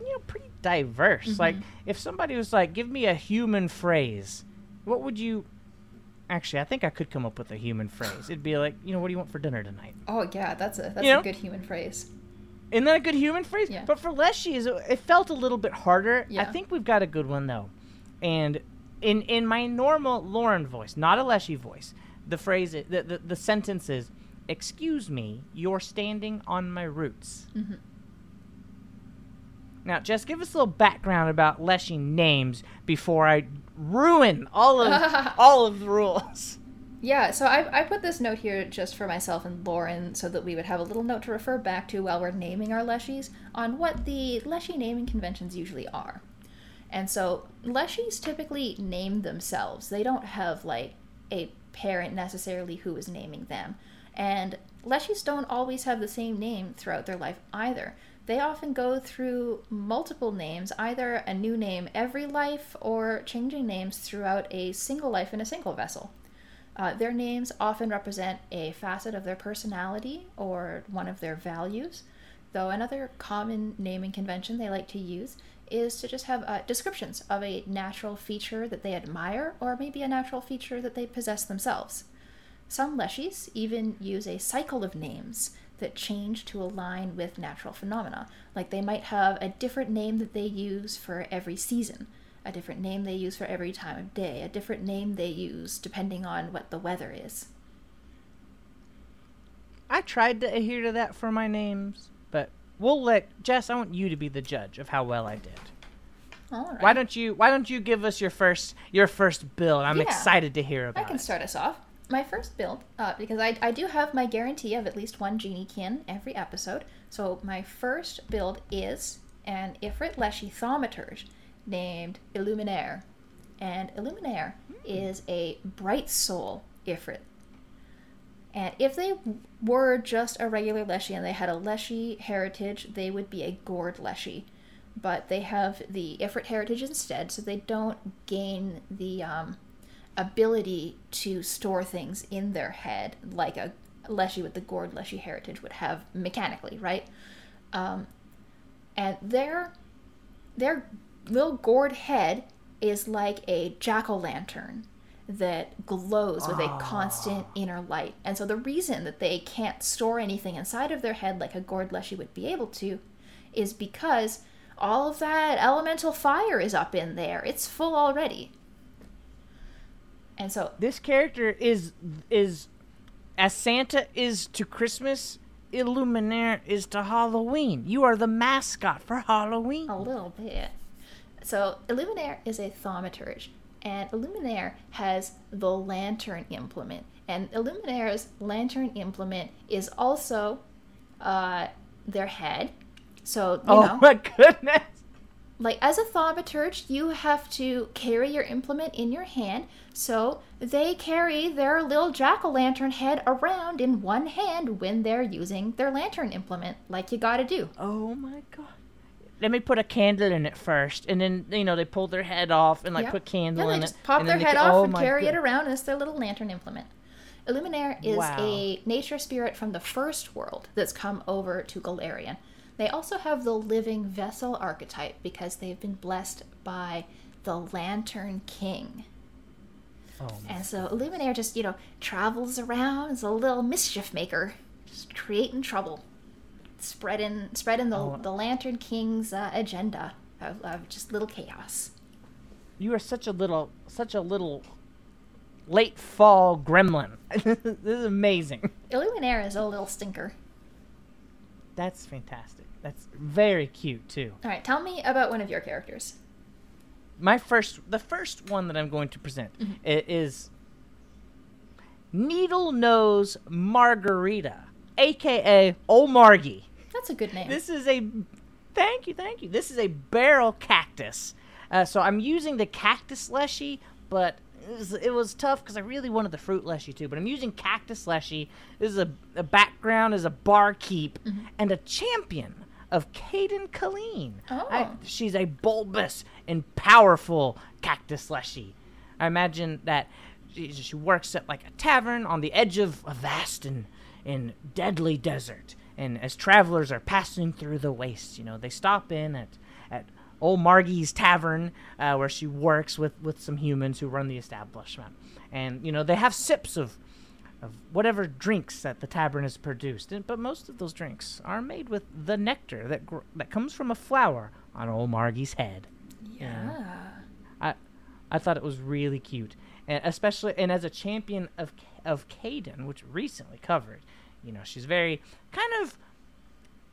B: you know pretty diverse. Mm-hmm. Like if somebody was like, "Give me a human phrase," what would you? Actually, I think I could come up with a human phrase. It'd be like, you know, what do you want for dinner tonight?
A: Oh yeah, that's a that's
B: You know?
A: a good human phrase.
B: Isn't that a good human phrase?
A: Yeah.
B: But for leshies, it- it felt a little bit harder.
A: Yeah.
B: I think we've got a good one though. And in in my normal Loren voice, not a leshy voice, the phrase, the the, the sentence is, "Excuse me, you're standing on my roots."
A: Mm-hmm.
B: Now, Jess, give us a little background about leshy names before I ruin all of all of the rules.
A: Yeah, so I, I put this note here just for myself and Loren so that we would have a little note to refer back to while we're naming our leshies on what the leshy naming conventions usually are. And so leshies typically name themselves. They don't have like a parent necessarily who is naming them. And leshies don't always have the same name throughout their life either. They often go through multiple names, either a new name every life or changing names throughout a single life in a single vessel. Uh, their names often represent a facet of their personality or one of their values, though another common naming convention they like to use is to just have uh, descriptions of a natural feature that they admire or maybe a natural feature that they possess themselves. Some leshies even use a cycle of names that change to align with natural phenomena. Like they might have a different name that they use for every season, a different name they use for every time of day, a different name they use depending on what the weather is.
B: I tried to adhere to that for my names, but we'll let Jess. I want you to be the judge of how well I did.
A: All right.
B: Why don't you Why don't you give us your first your first build? I'm
A: Yeah.
B: excited to hear about. It.
A: I can start us off. My first build, uh, because I, I do have my guarantee of at least one genie kin every episode. So my first build is an Ifrit Leshy Thaumaturge named Illuminaire. And Illuminaire is a bright soul Ifrit. And if they were just a regular Leshy and they had a Leshy heritage, they would be a Gourd Leshy. But they have the Ifrit heritage instead, so they don't gain the um, ability to store things in their head like a Leshy with the Gourd Leshy heritage would have mechanically, right? Um, and their their little gourd head is like a jack o' lantern that glows with a constant inner light. And so the reason that they can't store anything inside of their head like a gourd leshy would be able to is because all of that elemental fire is up in there. It's full already. And so
B: This character is is as Santa is to Christmas, Illuminaire is to Halloween. You are the mascot for Halloween.
A: A little bit. So Illuminaire is a thaumaturge, and Illuminaire has the lantern implement. And Illuminaire's lantern implement is also uh, their head. So, you
B: oh
A: know,
B: my goodness.
A: Like as a thaumaturge, you have to carry your implement in your hand. So they carry their little jack o' lantern head around in one hand when they're using their lantern implement, like you gotta do.
B: Oh my god. Let me put a candle in it first, and then you know they pull their head off and like
A: Yep.
B: put candle
A: Yeah, they
B: in
A: just
B: it.
A: pop their head off
B: oh
A: and carry it around as their little lantern implement. Illuminaire is
B: Wow.
A: a nature spirit from the first world that's come over to Golarion. They also have the living vessel archetype because they've been blessed by the Lantern King.
B: Oh.
A: And so Illuminaire just, you know, travels around as a little mischief maker, just creating trouble, spreading spreading the,
B: Oh.
A: the Lantern King's uh, agenda of, of just little chaos.
B: You are such a little, such a little late fall gremlin. this is amazing.
A: Illuminaire is a little stinker.
B: That's fantastic. That's very cute too.
A: All right, tell me about one of your characters.
B: my first the first one that i'm going to present i- is needle nose margarita aka old margie
A: That's a good name.
B: this is a thank you thank you. This is a barrel cactus. Uh, so i'm using the cactus leshy but it was, it was tough because i really wanted the fruit leshy too. But i'm using cactus leshy this is a, a background as a barkeep and a champion of Cayden Cailean. I-
A: Oh.
B: she's a bulbous and powerful cactus leshy. I imagine that she, she works at like a tavern on the edge of a vast and, and deadly desert. And as travelers are passing through the waste, you know, they stop in at, at old Margie's tavern uh, where she works with, with some humans who run the establishment. And, you know, they have sips of of whatever drinks that the tavern has produced. And, but most of those drinks are made with the nectar that gr- that comes from a flower on old Margie's head.
A: yeah.
B: I I thought it was really cute, and especially and as a champion of of Cayden, which recently covered, you know, she's very kind of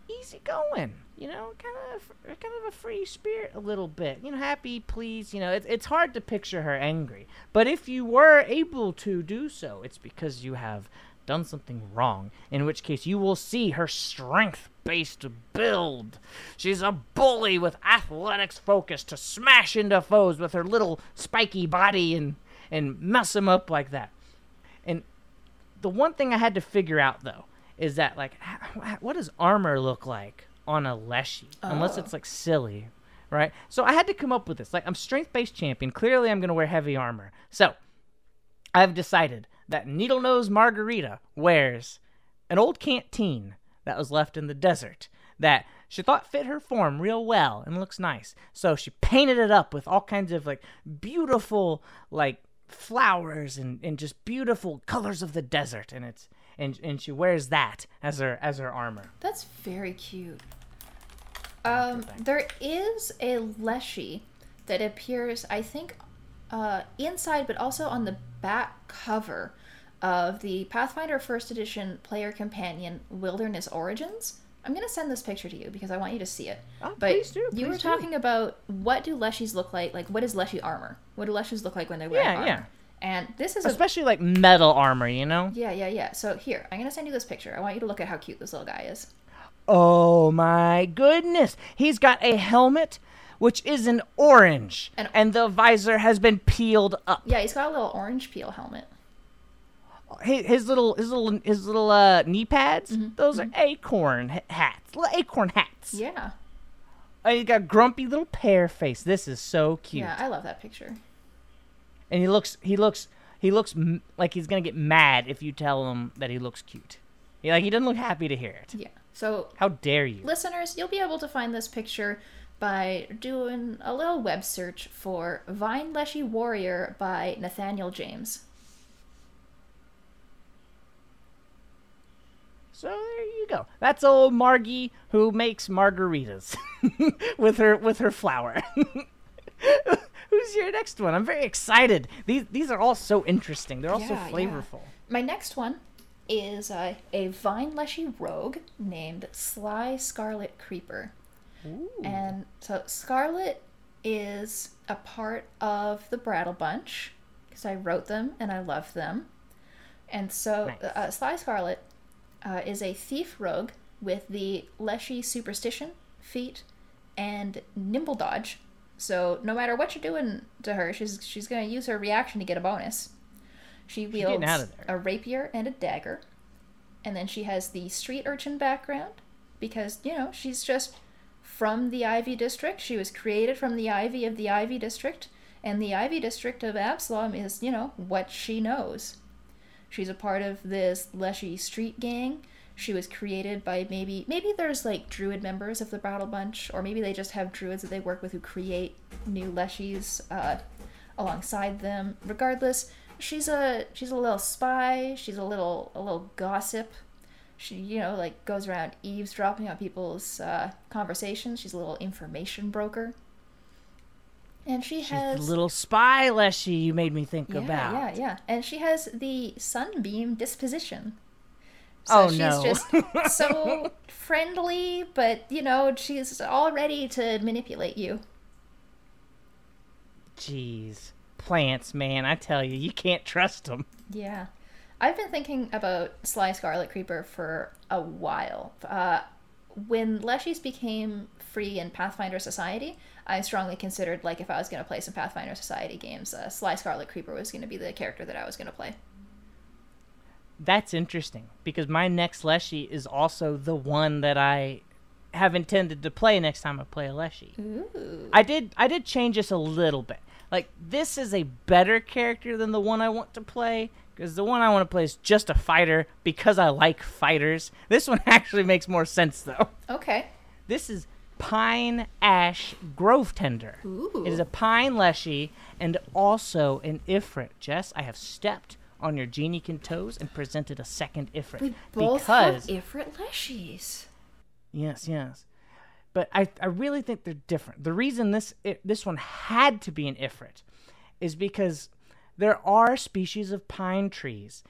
B: easygoing, you know, kind of kind of a free spirit a little bit, you know, happy, pleased, you know. It's it's hard to picture her angry, but if you were able to do so, it's because you have done something wrong, in which case you will see her strength based build. She's a bully with athletics focus to smash into foes with her little spiky body and and mess them up like that. And the one thing I had to figure out though is that like what does armor look like on a Leshy unless
A: Oh.
B: it's like silly, right? So I had to come up with this. Like I'm strength based champion. Clearly I'm going to wear heavy armor. So I've decided that Needle Nose Margarita wears an old canteen that was left in the desert that she thought fit her form real well and looks nice. So she painted it up with all kinds of like beautiful like flowers and, and just beautiful colors of the desert and it's and and she wears that as her as her armor.
A: That's very cute. Um, there is a Leshy that appears, I think, uh, inside, but also on the back cover of the Pathfinder First Edition player companion Wilderness Origins. I'm gonna send this picture to you because I want you to see it.
B: Oh,
A: but
B: please do,
A: you were
B: please do.
A: talking about what do Leshies look like? Like, what is Leshy armor? What do Leshies look like when they wear
B: Yeah,
A: armor?
B: yeah.
A: And this is a
B: Especially like metal armor, you know?
A: yeah, yeah, yeah. So here, I'm gonna send you this picture. I want you to look at how cute this little guy is.
B: Oh my goodness. He's got a helmet which is an orange
A: And-
B: and the visor has been peeled up.
A: Yeah, he's got a little orange peel helmet.
B: his, his little his little his little uh, knee pads.
A: Mm-hmm.
B: Those are acorn hats, little acorn hats.
A: Yeah.
B: Uh, he's got grumpy little pear face. This is so cute.
A: Yeah, I love that picture.
B: And he looks he looks he looks m- like he's gonna get mad if you tell him that he looks cute. He, like he doesn't look happy to hear it.
A: Yeah. So,
B: How dare you?
A: listeners, you'll be able to find this picture by doing a little web search for Vine Leshy Warrior by Nathaniel James.
B: So there you go. That's old Margie who makes margaritas with her with her flour. Who's your next one? I'm very excited. These these are all so interesting. They're all so
A: Yeah, yeah.
B: flavorful.
A: My next one is uh, a Vine Leshy rogue named Sly Scarlet Creeper. And so Scarlet is a part of the Brattle Bunch because I wrote them and I love them. And so
B: Nice.
A: uh, Sly Scarlet uh, is a thief rogue with the Leshy superstition, feat, and nimble dodge. So no matter what you're doing to her, she's she's gonna use her reaction to get a bonus. She wields
B: out of there.
A: a rapier and a dagger, and then she has the street urchin background because you know she's just from the Ivy District. She was created from the Ivy of the Ivy District, and the Ivy District of Absalom is you know what she knows. She's a part of this Leshy street gang. She was created by maybe maybe there's like druid members of the Brattle Bunch, or maybe they just have druids that they work with who create new Leshies uh, alongside them. Regardless, she's a she's a little spy. She's a little a little gossip. She you know like goes around eavesdropping on people's uh, conversations. She's a little information broker. And she
B: She's
A: has
B: the little spy Leshy you made me think
A: yeah,
B: about.
A: Yeah, yeah. And she has the sunbeam disposition.
B: Oh,
A: she's
B: no.
A: just so friendly, but you know, she's all ready to manipulate you.
B: Jeez. Plants, man, I tell you, you can't trust them.
A: Yeah. I've been thinking about Sly Scarlet Creeper for a while. Uh, when Leshies became free in Pathfinder Society, I strongly considered, like, if I was going to play some Pathfinder Society games, uh, Sly Scarlet Creeper was going to be the character that I was going to play.
B: That's interesting because my next Leshy is also the one that I have intended to play next time I play a Leshy.
A: Ooh.
B: I did I did change this a little bit. Like this is a better character than the one I want to play because the one I want to play is just a fighter because I like fighters. This one actually makes more sense though.
A: Okay.
B: This is Pine Ash Grove Tender.
A: Ooh.
B: It is a Pine Leshy and also an Ifrit. Jess, I have stepped on your Geniekin toes and presented a second Ifrit
A: We both
B: because
A: have Ifrit Leshies.
B: Yes, yes. But I, I really think they're different. The reason this i this one had to be an Ifrit is because there are species of pine trees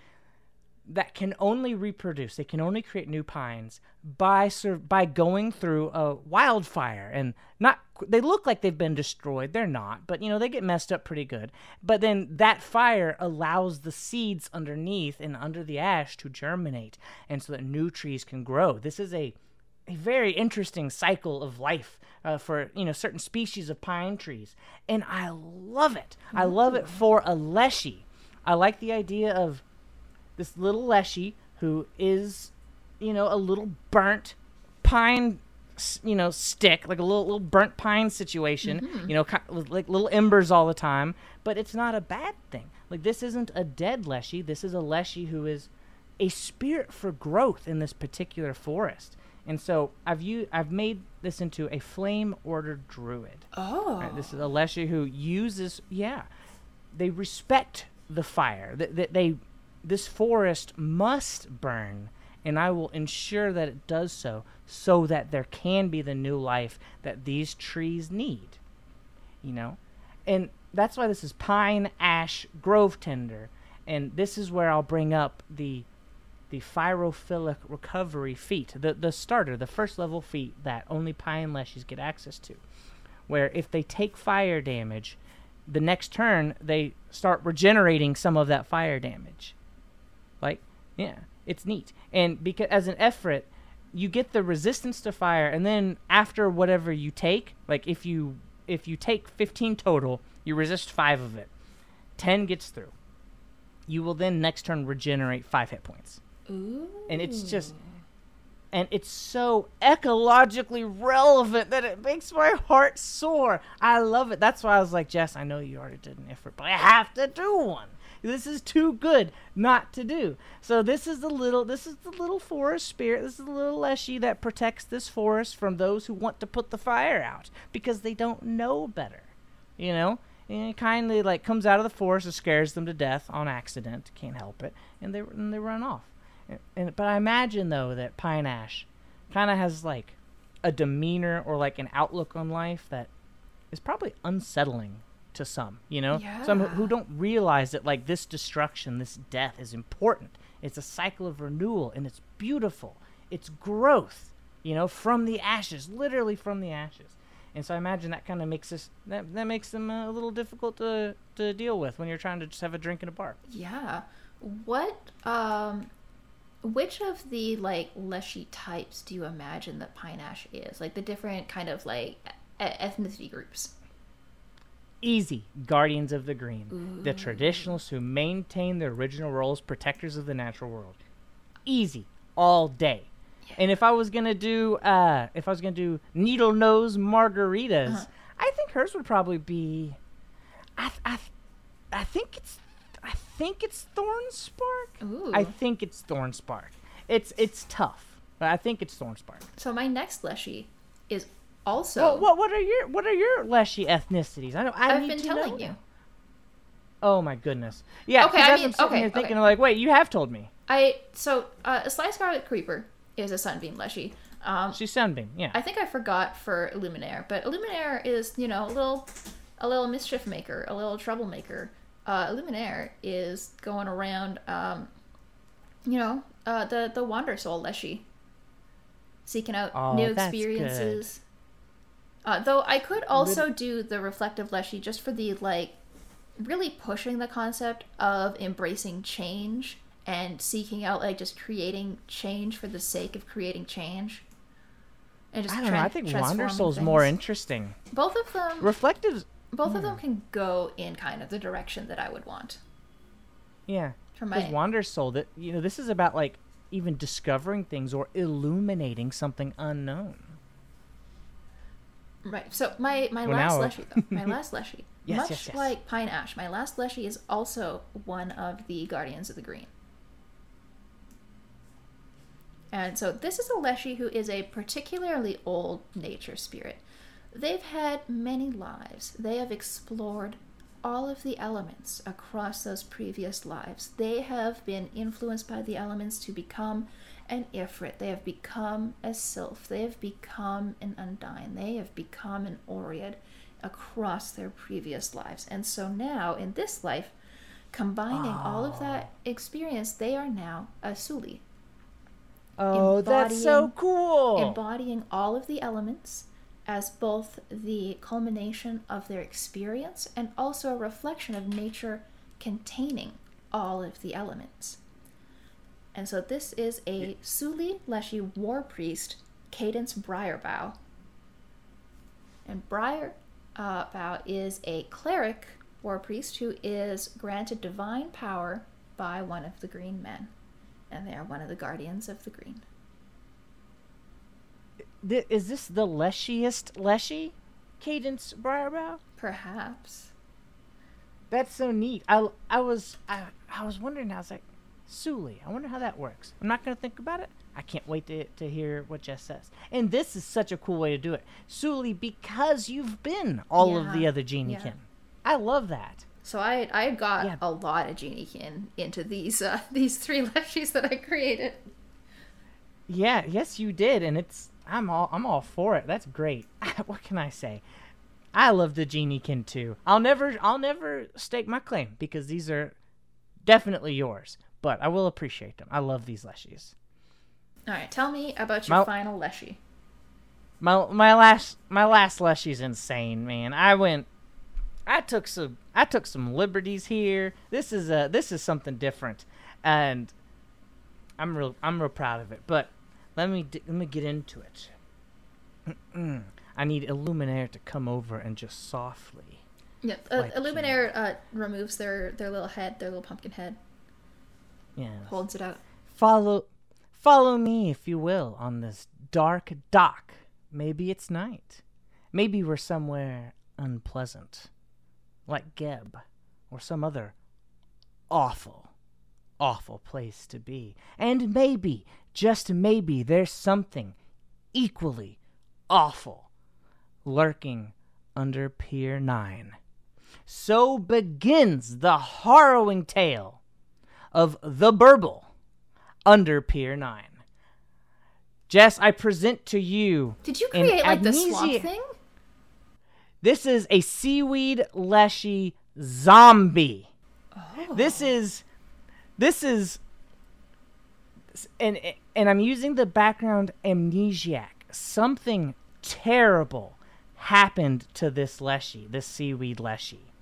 B: that can only reproduce. They can only create new pines by sur- by going through a wildfire and not they look like they've been destroyed. They're not, but you know, they get messed up pretty good. But then that fire allows the seeds underneath and under the ash to germinate and so that new trees can grow. This is a a very interesting cycle of life uh, for you know certain species of pine trees, and I love it. I love it for a leshy. I like the idea of this little leshy who is, you know, a little burnt pine, you know, stick like a little little burnt pine situation. Mm-hmm. You know, like little embers all the time, but it's not a bad thing. Like this isn't a dead leshy. This is a leshy who is a spirit for growth in this particular forest. And so I've u- I've made this into a flame ordered druid.
A: Oh.
B: Right, this is a leshy who uses yeah. They respect the fire. That they, they this forest must burn and I will ensure that it does so so that there can be the new life that these trees need. You know? And that's why this is pine ash grove tender and this is where I'll bring up the the pyrophilic recovery feat, the the starter, the first level feat that only pine leshies get access to. Where if they take fire damage, the next turn they start regenerating some of that fire damage. Like, yeah, it's neat. And because as an Ifrit, you get the resistance to fire, and then after whatever you take, like if you if you take 15 total, you resist five of it. 10 gets through. You will then next turn regenerate five hit points
A: Ooh.
B: and it's just and it's so ecologically relevant that it makes my heart soar. I love it. That's why I was like, Jess, I know you already did an Ifrit, but I have to do one. This is too good not to do. So this is the little this is the little forest spirit. This is the little leshy that protects this forest from those who want to put the fire out because they don't know better. You know? And it kindly like comes out of the forest and scares them to death on accident. Can't help it. And they and they run off And, and but I imagine though that Pine Ash kind of has like a demeanor or like an outlook on life that is probably unsettling to some, you know? Some who- don't realize that like this destruction, this death is important. It's a cycle of renewal and it's beautiful. It's growth, you know, from the ashes, literally from the ashes. And so I imagine that kind of makes this that, that makes them uh, a little difficult to to deal with when you're trying to just have a drink in a bar.
A: Yeah. What um which of the like leshy types do you imagine that pine ash is? Like the different kind of like ethnicity groups.
B: Easy, Guardians of the Green, the traditionalists who maintain their original roles, protectors of the natural world. Easy, all day. And if I was gonna do, uh, if I was gonna do needle nose margaritas,
A: Uh-huh.
B: I think hers would probably be. I, I, I think it's, I think it's Thornspark.
A: Ooh.
B: I think it's Thorn Spark. It's it's tough, but I think it's Thorn Spark.
A: So my next leshy is also
B: Well, what what are your what are your Leshy ethnicities? I know I
A: I've
B: need
A: been
B: to
A: telling
B: know
A: you.
B: Oh my goodness. Yeah.
A: Okay, I mean-
B: I'm
A: okay,
B: thinking,
A: okay.
B: like, wait, you have told me.
A: I so uh, a Sly Scarlet Creeper is a sunbeam leshy. Um,
B: She's Sunbeam. Yeah.
A: I think I forgot for Illuminaire, but Illuminaire is you know a little a little mischief maker, a little troublemaker. Uh, Illuminaire is going around, um, you know, uh, the the Wander Soul Leshy, seeking out
B: Oh,
A: new experiences. Uh, though I could also do the reflective Leshy just for the like really pushing the concept of embracing change and seeking out like just creating change for the sake of creating change. And just
B: I don't know. I think Wander
A: transforming
B: Soul's more interesting.
A: Both of them,
B: Reflectives.
A: both of them can go in kind of the direction that I would want.
B: Yeah.
A: For
B: Because
A: my
B: Wander Soul, that you know, this is about like even discovering things or illuminating something unknown.
A: Right. So my my
B: Well,
A: last
B: now-
A: leshy, though, my last leshy,
B: Yes,
A: much
B: yes, yes.
A: like Pine Ash, my last leshy is also one of the Guardians of the Green. And so this is a leshy who is a particularly old nature spirit. They've had many lives. They have explored all of the elements across those previous lives. They have been influenced by the elements to become an Ifrit. They have become a Sylph. They have become an Undine. They have become an Oread across their previous lives. And so now, in this life, combining all of that experience, they are now a Suli,
B: Oh, that's so cool.
A: embodying all of the elements as both the culmination of their experience and also a reflection of nature containing all of the elements. And so this is a Suli Leshy war priest, Cadence Briarbow. And Briar uh, is a cleric war priest who is granted divine power by one of the green men. And they are one of the guardians of the green.
B: Is this the leshiest leshy? Cadence Briarbow?
A: Perhaps.
B: That's so neat. I, I was I, I was wondering. I was like, Suli. I wonder how that works. I'm not gonna think about it. I can't wait to, to hear what Jess says. And this is such a cool way to do it, Suli, because you've been all of the other genie
A: yeah.
B: kin. I love that.
A: So I I got
B: Yeah.
A: a lot of geniekin into these uh, these three leshies that I created.
B: Yeah, yes, you did, and it's I'm all I'm all for it. That's great. what can I say? I love the geniekin too. I'll never I'll never stake my claim because these are definitely yours, but I will appreciate them. I love these leshies.
A: All right, tell me about your
B: Mal-
A: final leshy.
B: My my last my last Leshy's insane, man. I went I took some I took some liberties here. This is a this is something different. And I'm real I'm real proud of it. But let me d- let me get into it. I need Illuminaire to come over and just softly.
A: Yeah, uh,
B: Like
A: Illuminaire uh, removes their their little head, their little pumpkin head,
B: Yeah.
A: holds it out.
B: Follow follow me if you will on this dark dock. Maybe it's night. Maybe we're somewhere unpleasant. Like Geb or some other awful awful place to be. And maybe, just maybe there's something equally awful lurking under Pier 9. So begins the harrowing tale of the Burble, under Pier 9. Jess, I present to you.
A: Did you create like the swamp thing?
B: This is a seaweed leshy zombie.
A: Oh.
B: This is this is and and I'm using the background amnesiac. Something terrible happened to this leshy, this seaweed leshy.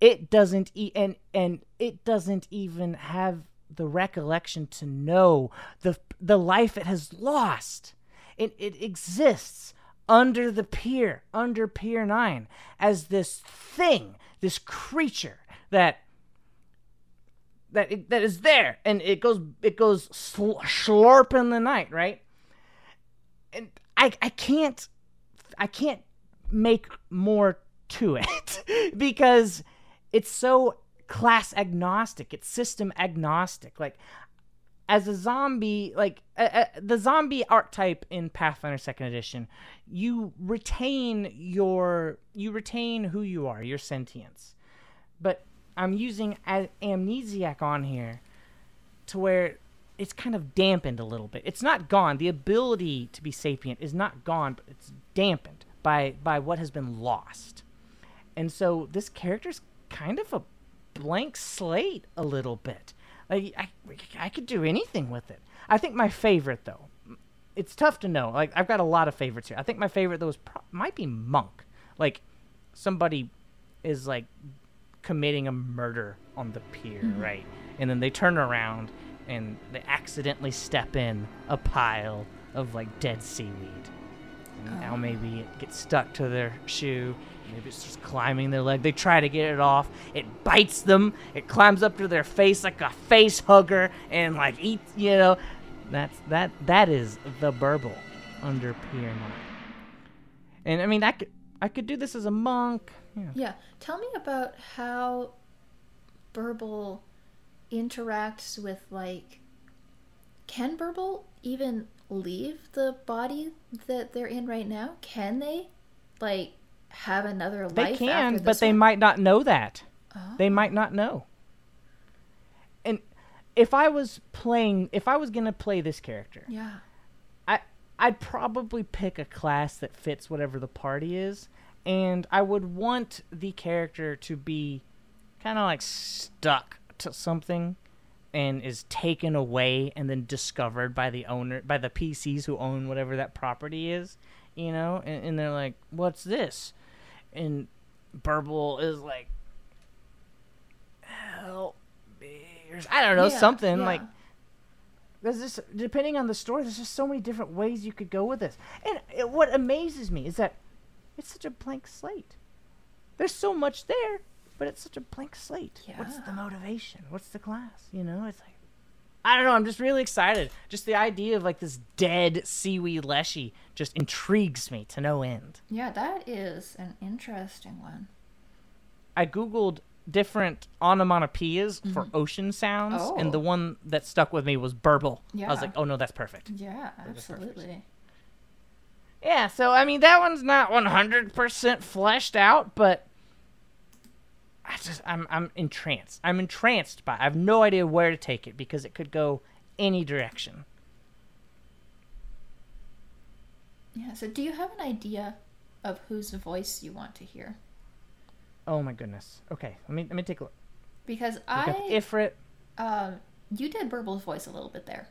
B: It doesn't e- and and it doesn't even have the recollection to know the the life it has lost. It it exists under the pier, under Pier 9 as this thing, this creature that that it, that is there and it goes it goes sl- slurp in the night right and i i can't i can't make more to it because it's so class agnostic it's system agnostic like as a zombie like the zombie archetype in pathfinder second edition you retain your you retain who you are your sentience but I'm using a- amnesiac on here to where it's kind of dampened a little bit. It's not gone. The ability to be sapient is not gone, but it's dampened by by what has been lost. And so this character's kind of a blank slate a little bit. Like I, I could do anything with it. I think my favorite though, it's tough to know. Like I've got a lot of favorites here. I think my favorite though is pro- might be monk. Like somebody is like committing a murder on the pier, mm-hmm. right? And then they turn around and they accidentally step in a pile of like dead seaweed. And now oh. maybe it gets stuck to their shoe. Maybe it's just climbing their leg. They try to get it off. It bites them. It climbs up to their face like a face hugger and like eats. You know, that's that. That is the burble under Pier Nine. And I mean, I could I could do this as a monk. Yeah.
A: Yeah. Tell me about how Burble interacts with like can Burble even leave the body that they're in right now? Can they like have another
B: They
A: life
B: They
A: can,
B: but they
A: one?
B: might not know that.
A: Oh.
B: They might not know. And if I was playing, if I was gonna play this character,
A: Yeah.
B: I I'd probably pick a class that fits whatever the party is, and I would want the character to be kind of like stuck to something and is taken away and then discovered by the owner by the PCs who own whatever that property is, you know, and, and they're like, "What's this?" And Burble is like, "Help me," or I don't know,
A: Yeah,
B: something
A: yeah.
B: like there's just depending on the story there's just so many different ways you could go with this. And it, what amazes me is that it's such a blank slate. There's so much there but it's such a blank slate. Yeah. what's the motivation? What's the class? You know it's like i don't know i'm just really excited just the idea of like this dead seaweed leshy just intrigues me to no end
A: Yeah, that is an interesting one.
B: i googled different onomatopoeias for ocean sounds and
A: Mm-hmm. Oh.
B: the one that stuck with me was burble Yeah. i was like oh no that's perfect
A: Yeah,
B: just perfect.
A: absolutely.
B: Yeah, so I mean that one's not 100% fleshed out, but I just I'm I'm entranced. I'm entranced by. I have no idea where to take it because it could go any direction.
A: Yeah, so do you have an idea of whose voice you want to hear?
B: Oh my goodness. Okay, let me let me take a look.
A: Because
B: the
A: I
B: Ifrit.
A: um you did Burble's voice a little bit there.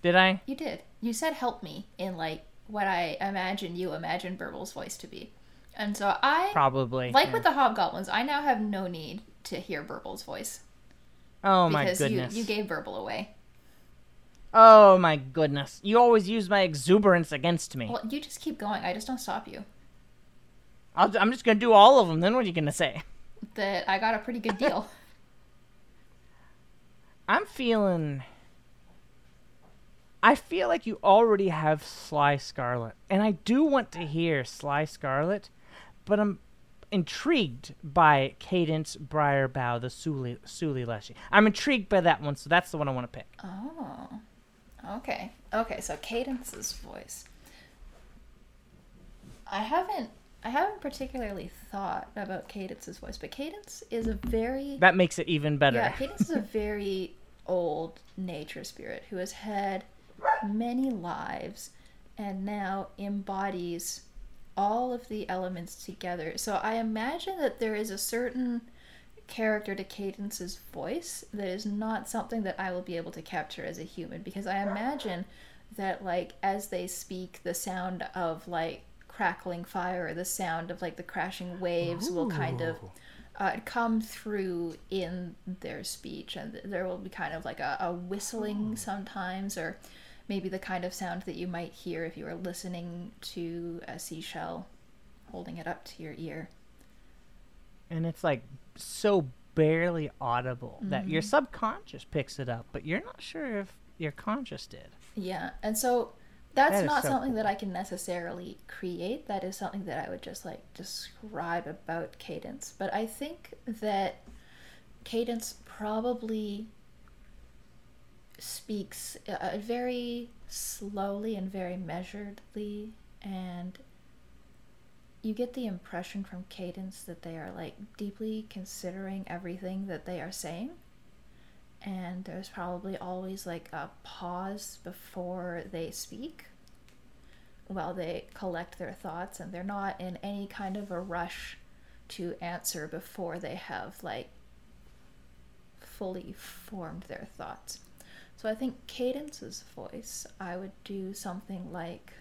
B: Did I?
A: You did. You said help me in like what I imagine you imagine Burble's voice to be. And so I
B: Probably.
A: like
B: yeah.
A: with the hobgoblins, I now have no need to hear Burble's voice.
B: Oh my
A: because
B: goodness.
A: you, you gave Burble away.
B: oh my goodness. You always use my exuberance against me.
A: Well, you just keep going. I just don't stop you.
B: I'll, I'm just gonna do all of them. Then what are you gonna say?
A: That I got a pretty good deal.
B: I'm feeling. I feel like you already have Sly Scarlet, and I do want to hear Sly Scarlet, but I'm intrigued by Cadence Briarbow, the Suli Suli Leshy. I'm intrigued by that one, so that's the one I want to pick.
A: Oh. Okay. Okay, so Cadence's voice. I haven't I haven't particularly thought about Cadence's voice, but Cadence is a very
B: That makes it even better.
A: Yeah, Cadence is a very old nature spirit who has had many lives and now embodies all of the elements together. So I imagine that there is a certain character to Cadence's voice that is not something that I will be able to capture as a human because I imagine that like as they speak the sound of like crackling fire or the sound of like the crashing waves will kind of uh, come through in their speech and there will be kind of like a, a whistling sometimes or maybe the kind of sound that you might hear if you were listening to a seashell holding it up to your ear
B: and it's like so barely audible that your
A: Mm-hmm.
B: subconscious picks it up, but you're not sure if your conscious did.
A: Yeah, and so that's
B: That
A: not
B: so
A: something
B: cool.
A: that I can necessarily create. That is something that I would just like describe about Cadence. But I think that Cadence probably speaks uh, very slowly and very measuredly, and you get the impression from Cadence that they are like deeply considering everything that they are saying. And there's probably always like a pause before they speak while they collect their thoughts and they're not in any kind of a rush to answer before they have like fully formed their thoughts so i think cadence's voice i would do something like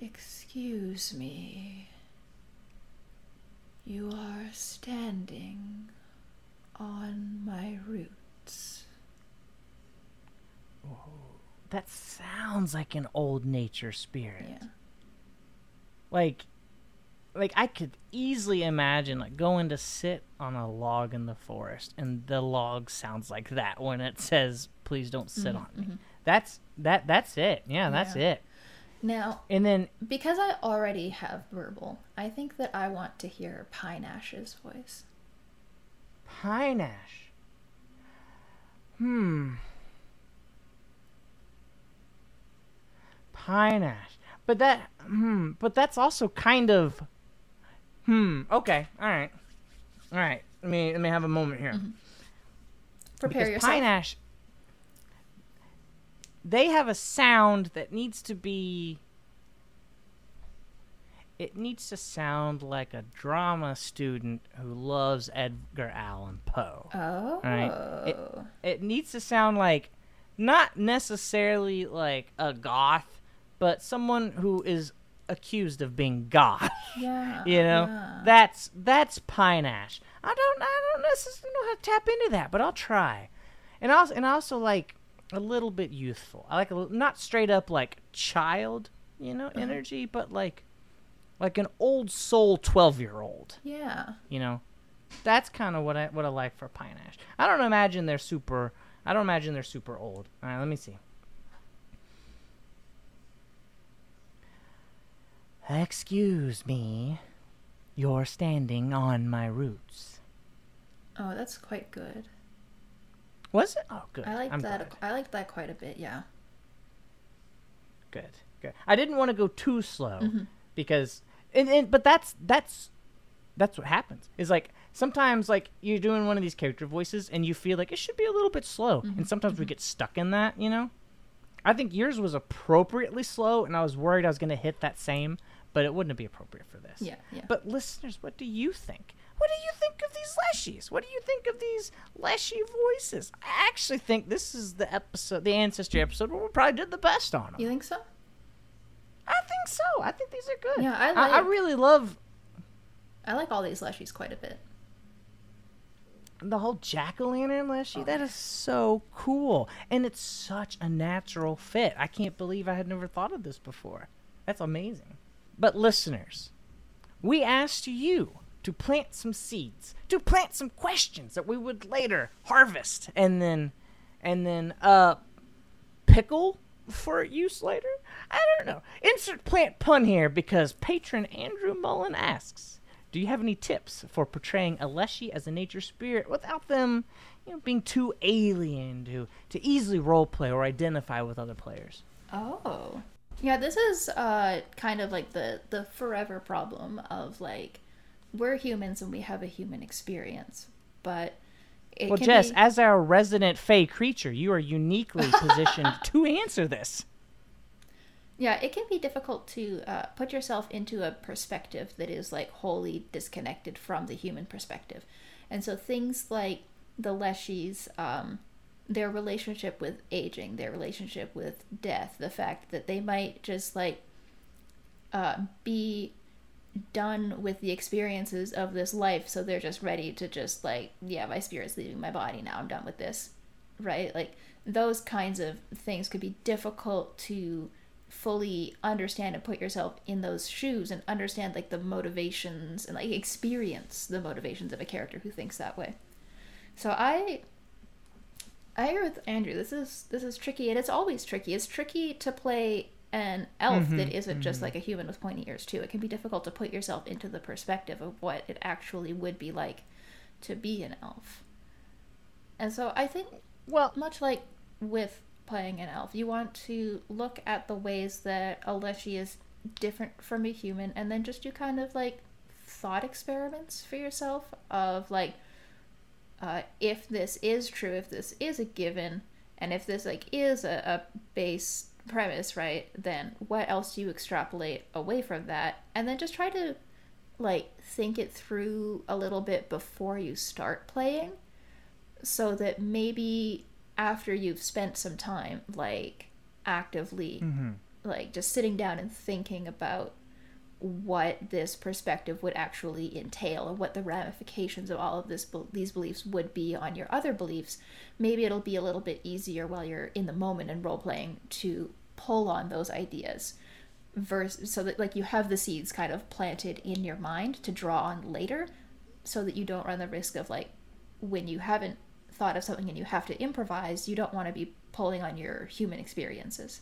A: excuse me you are standing on my roots.
B: That sounds like an old nature spirit.
A: Yeah.
B: Like like I could easily imagine like going to sit on a log in the forest and the log sounds like that when it says please don't sit on me. That's that that's it. Yeah, that's
A: Mm-hmm, Yeah.
B: it.
A: Now,
B: And then
A: because I already have Burble, I think that I want to hear Pine Ash's voice.
B: Pine Ash. Hmm. Pine Ash. But that hmm, but that's also kind of Hmm, okay. All right. All right. Let me let me have a moment here.
A: Prepare
B: because
A: yourself.
B: Pine Ash they have a sound that needs to be it needs to sound like a drama student who loves Edgar Allan Poe.
A: oh.
B: Right. It, it needs to sound like not necessarily like a goth, but someone who is accused of being goth.
A: yeah.
B: You know,
A: yeah.
B: that's that's Pine Ash. I don't I don't necessarily know how to tap into that, but I'll try. And also and also like a little bit youthful. I like a not straight up like child, you know, uh-huh. energy, but like like an old soul twelve year old.
A: Yeah.
B: You know, that's kind of what I what I like for Pine Ash. I don't imagine they're super. I don't imagine they're super old. All right, let me see. Excuse me, you're standing on my roots.
A: Oh, that's quite good.
B: Was it? Oh, good.
A: I like that.
B: glad.
A: I like that quite a bit. Yeah.
B: Good. Good. I didn't want to go too slow
A: Mm-hmm.
B: because, and, and but that's that's that's what happens. Is like sometimes like you're doing one of these character voices and you feel like it should be a little bit slow,
A: Mm-hmm.
B: and sometimes we get stuck in that. You know, I think yours was appropriately slow, and I was worried I was going to hit that same, but it wouldn't be appropriate for this.
A: Yeah. Yeah.
B: But listeners, what do you think? What do you think of these leshies? What do you think of these leshy voices? I actually think this is the episode, the ancestry episode, where we probably did the best on them.
A: you think so?
B: I think so. I think these are good.
A: Yeah, I
B: I,
A: like-
B: really love
A: I like all these leshies quite a bit.
B: the whole jack o' lantern leshy. Oh. That is so cool, and it's such a natural fit. I can't believe I had never thought of this before. That's amazing. But listeners, we asked you to plant some seeds, to plant some questions that we would later harvest, and then, and then uh, pickle for use later? I don't know. Insert plant pun here because patron Andrew Mullen asks, "Do you have any tips for portraying a Leshy as a nature spirit without them, you know, being too alien to to easily roleplay or identify with other players?"
A: Oh. Yeah, this is uh kind of like the the forever problem of like we're humans and we have a human experience, but it
B: Well, Jess,
A: be-
B: as our resident Fey creature, you are uniquely positioned to answer this.
A: Yeah, it can be difficult to uh, put yourself into a perspective that is like wholly disconnected from the human perspective. And so things like the Leshies, um, their relationship with aging, their relationship with death, the fact that they might just like uh, be done with the experiences of this life, so they're just ready to just like, yeah, my spirit's leaving my body now, I'm done with this, right? Like those kinds of things could be difficult to fully understand and put yourself in those shoes and understand like the motivations and like experience the motivations of a character who thinks that way. So I I agree with Andrew. This is this is tricky and it's always tricky. It's tricky to play an elf
B: Mhm,
A: that isn't just like a human with pointy ears too. It can be difficult to put yourself into the perspective of what it actually would be like to be an elf. And so I think
B: Well,
A: much like with playing an elf, you want to look at the ways that a Leshy is different from a human and then just do kind of like thought experiments for yourself of like uh, if this is true, if this is a given, and if this like is a, a base premise, right, then what else do you extrapolate away from that? And then just try to like think it through a little bit before you start playing so that maybe after you've spent some time like actively
B: mhm.
A: like just sitting down and thinking about what this perspective would actually entail and what the ramifications of all of this these beliefs would be on your other beliefs maybe it'll be a little bit easier while you're in the moment and role playing to pull on those ideas versus so that like you have the seeds kind of planted in your mind to draw on later so that you don't run the risk of like when you haven't thought of something and you have to improvise you don't want to be pulling on your human experiences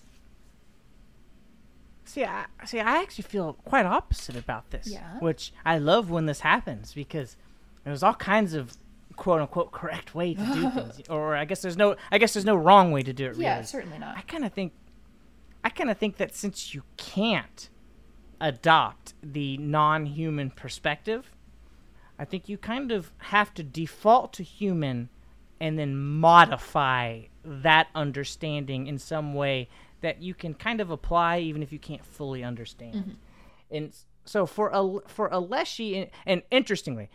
B: See, I, see, I actually feel quite opposite about this.
A: Yeah?
B: Which I love when this happens because there's all kinds of quote unquote correct way to do things, or I guess there's no, I guess there's no wrong way to do it. Really.
A: yeah certainly not
B: I kind of think, I kind of think that since you can't adopt the non-human perspective, I think you kind of have to default to human and then modify that understanding in some way that you can kind of apply even if you can't fully understand. Mm-hmm. And so for a for a Leshy and, and interestingly,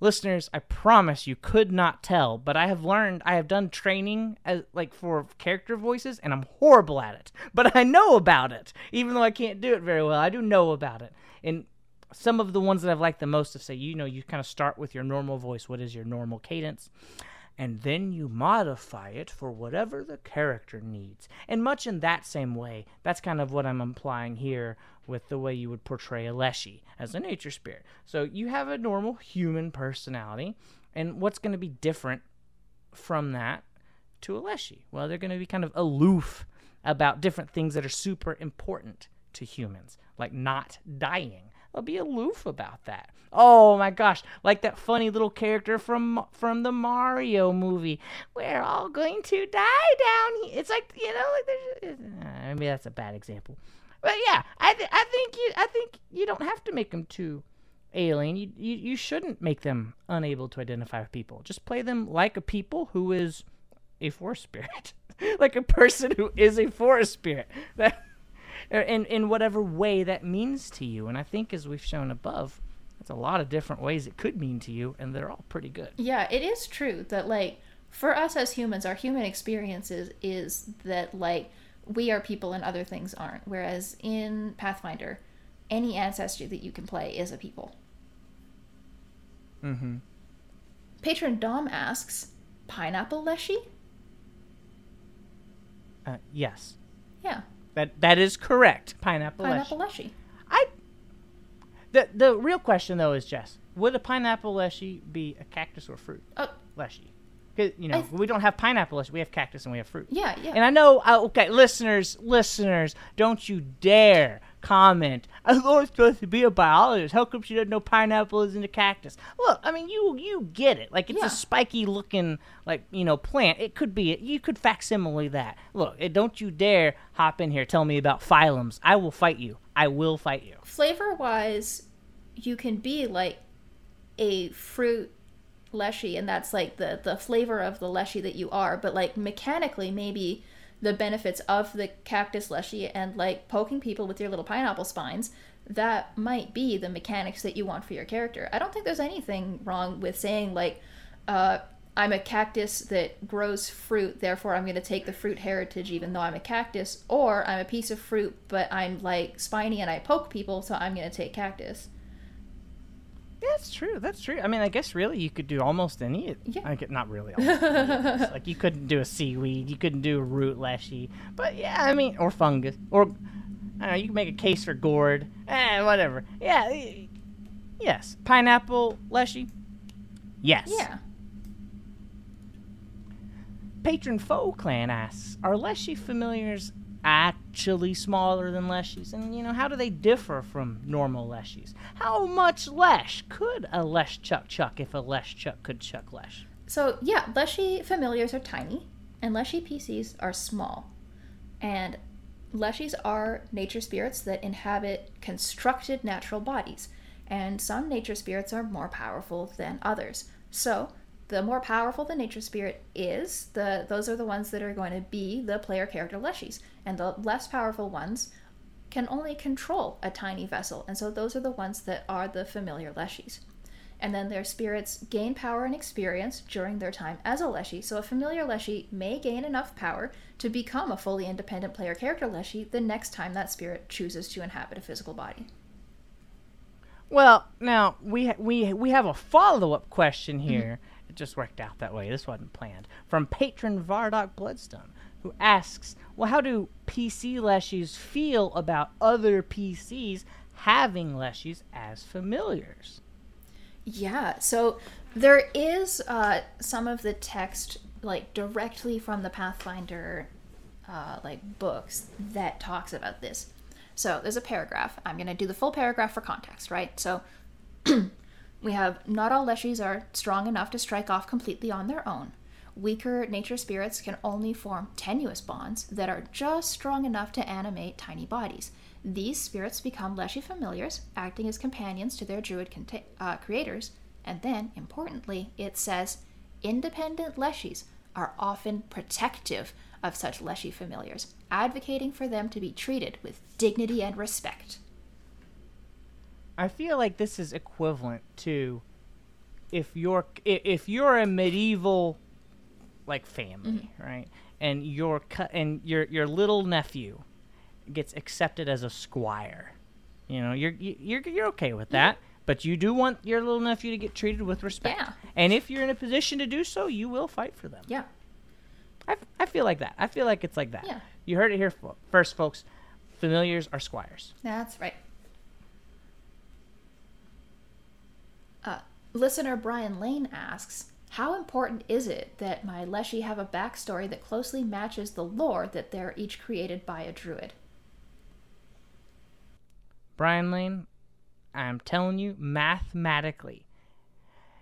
B: listeners, I promise you could not tell, but I have learned I have done training as like for character voices and I'm horrible at it. But I know about it. Even though I can't do it very well, I do know about it. And some of the ones that I've liked the most to say, you know, you kind of start with your normal voice. What is your normal cadence? And then you modify it for whatever the character needs. And much in that same way, that's kind of what I'm implying here with the way you would portray a Leshy as a nature spirit. So you have a normal human personality, and what's going to be different from that to a Leshy? Well, they're going to be kind of aloof about different things that are super important to humans, like not dying. They'll be aloof about that. Oh my gosh, like that funny little character from from the Mario movie. We're all going to die down here. It's like you know, like there's uh, maybe that's a bad example, but yeah, I th- I think you I think you don't have to make them too alien. You, you you shouldn't make them unable to identify with people. Just play them like a people who is a forest spirit, like a person who is a forest spirit. That in in whatever way that means to you. And I think as we've shown above, that's a lot of different ways it could mean to you, and they're all pretty good.
A: Yeah, it is true that like for us as humans, our human experiences is that like we are people and other things aren't. Whereas in Pathfinder, any ancestry that you can play is a people.
B: Mm-hmm.
A: Patron Dom asks, pineapple leshy?
B: Uh, yes,
A: Yeah,
B: that that is correct. Pineapple.
A: pineapple
B: Leshy.
A: leshy.
B: I. The the real question though is Jess, would a pineapple leshy be a cactus or fruit
A: Oh,
B: leshy? 'Cause, you know
A: I th-
B: we don't have pineapple leshy, we have cactus and we have fruit.
A: yeah, yeah.
B: And I know, uh, okay, listeners, listeners, don't you dare comment. I thought supposed to be a biologist. How come she doesn't know pineapple isn't a cactus? Look, I mean, you you get it. Like it's
A: Yeah.
B: a spiky looking, like you know, plant. It could be. You could facsimile that. Look, it, don't you dare hop in here. Tell me about phylums. I will fight you. I will fight you.
A: Flavor wise, you can be like a fruit Leshy, and that's like the the flavor of the Leshy that you are. But like mechanically, maybe the benefits of the cactus Leshy and like poking people with your little pineapple spines, that might be the mechanics that you want for your character. I don't think there's anything wrong with saying like, uh, I'm a cactus that grows fruit, therefore I'm going to take the fruit heritage even though I'm a cactus, or I'm a piece of fruit but I'm like spiny and I poke people, so I'm going to take cactus.
B: That's true. That's true. I mean, I guess really you could do almost any.
A: Yeah.
B: I get not really. Almost any like you couldn't do a seaweed. You couldn't do a root leshy. But yeah, I mean, or fungus, or I don't know. You can make a case for gourd. Eh, whatever. Yeah. Yes. Pineapple leshy. Yes.
A: Yeah.
B: Patron Foe Clan asks, are Leshy familiars actually smaller than Leshies? And, you know, how do they differ from normal Leshies? How much Lesh could a Lesh chuck chuck if a Lesh chuck could chuck Lesh?
A: So yeah, Leshy familiars are tiny, and Leshy PCs are small. And Leshies are nature spirits that inhabit constructed natural bodies, and some nature spirits are more powerful than others. So the more powerful the nature spirit is, the those are the ones that are going to be the player character Leshies, and the less powerful ones can only control a tiny vessel, and so those are the ones that are the familiar Leshies and then their spirits gain power and experience during their time as a Leshy. So a familiar Leshy may gain enough power to become a fully independent player character Leshy the next time that spirit chooses to inhabit a physical body.
B: Well, now we ha- we we have a follow up question here. Mm-hmm. It just worked out that way. This wasn't planned. From patron Vardock Bloodstone, who asks, "Well, how do PC leshies feel about other PCs having leshies as familiars?"
A: Yeah, so there is uh, some of the text like directly from the Pathfinder uh, like books that talks about this. So there's a paragraph. I'm gonna do the full paragraph for context, right? So we have not all leshies are strong enough to strike off completely on their own. Weaker nature spirits can only form tenuous bonds that are just strong enough to animate tiny bodies. These spirits become leshy familiars, acting as companions to their druid conta- uh, creators. And then, importantly, it says independent leshies are often protective of such leshy familiars, advocating for them to be treated with dignity and respect.
B: I feel like this is equivalent to if you're if you're a medieval like family, mm-hmm. right? And your and your your little nephew gets accepted as a squire. You know, you're you- you're you're okay with that, but you do want your little nephew to get treated with respect.
A: Yeah.
B: And if you're in a position to do so, you will fight for them.
A: Yeah.
B: I, I feel like that. I feel like it's like that.
A: Yeah.
B: You heard it here first, folks. Familiars are squires.
A: That's right. Uh, listener Brian Lane asks, How important is it that my Leshy have a backstory that closely matches the lore that they're each created by a druid?
B: Brian Lane, I'm telling you, mathematically,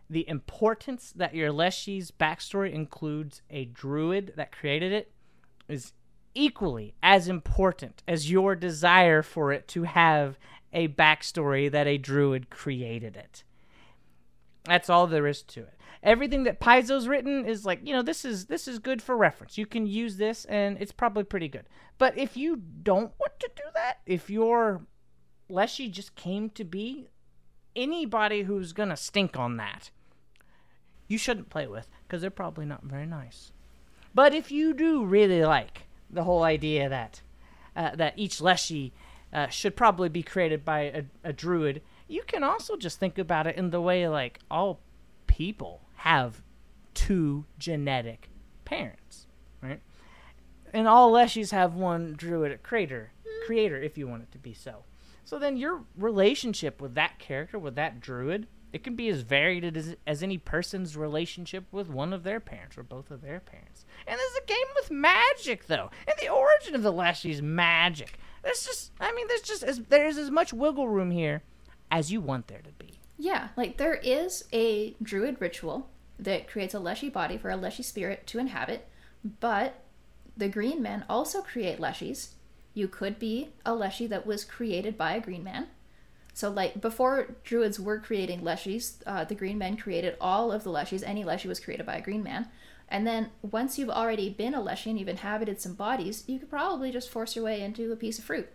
B: the importance that your Leshy's backstory includes a druid that created it is equally as important as your desire for it to have a backstory that a druid created it. That's all there is to it. Everything that Paizo's written is like, you know, this is this is good for reference. You can use this and it's probably pretty good. But if you don't want to do that, if your Leshy just came to be, anybody who's gonna stink on that, you shouldn't play with because they're probably not very nice. But if you do really like the whole idea that uh, that each Leshy uh, should probably be created by a, a druid, you can also just think about it in the way like all people have two genetic parents, right? And all Leshies have one druid creator, creator, if you want it to be so. So then your relationship with that character, with that druid, it can be as varied as, as any person's relationship with one of their parents or both of their parents. And there's a game with magic, though. And the origin of the Leshy is magic. There's just, I mean, there's just as there's as much wiggle room here as you want there to be.
A: Yeah, like there is a druid ritual that creates a Leshy body for a Leshy spirit to inhabit, but the green men also create Leshies. You could be a Leshy that was created by a green man. So, like, before druids were creating leshies, uh, the green men created all of the leshies. Any leshy was created by a green man. And then, once you've already been a leshy and you've inhabited some bodies, you could probably just force your way into a piece of fruit.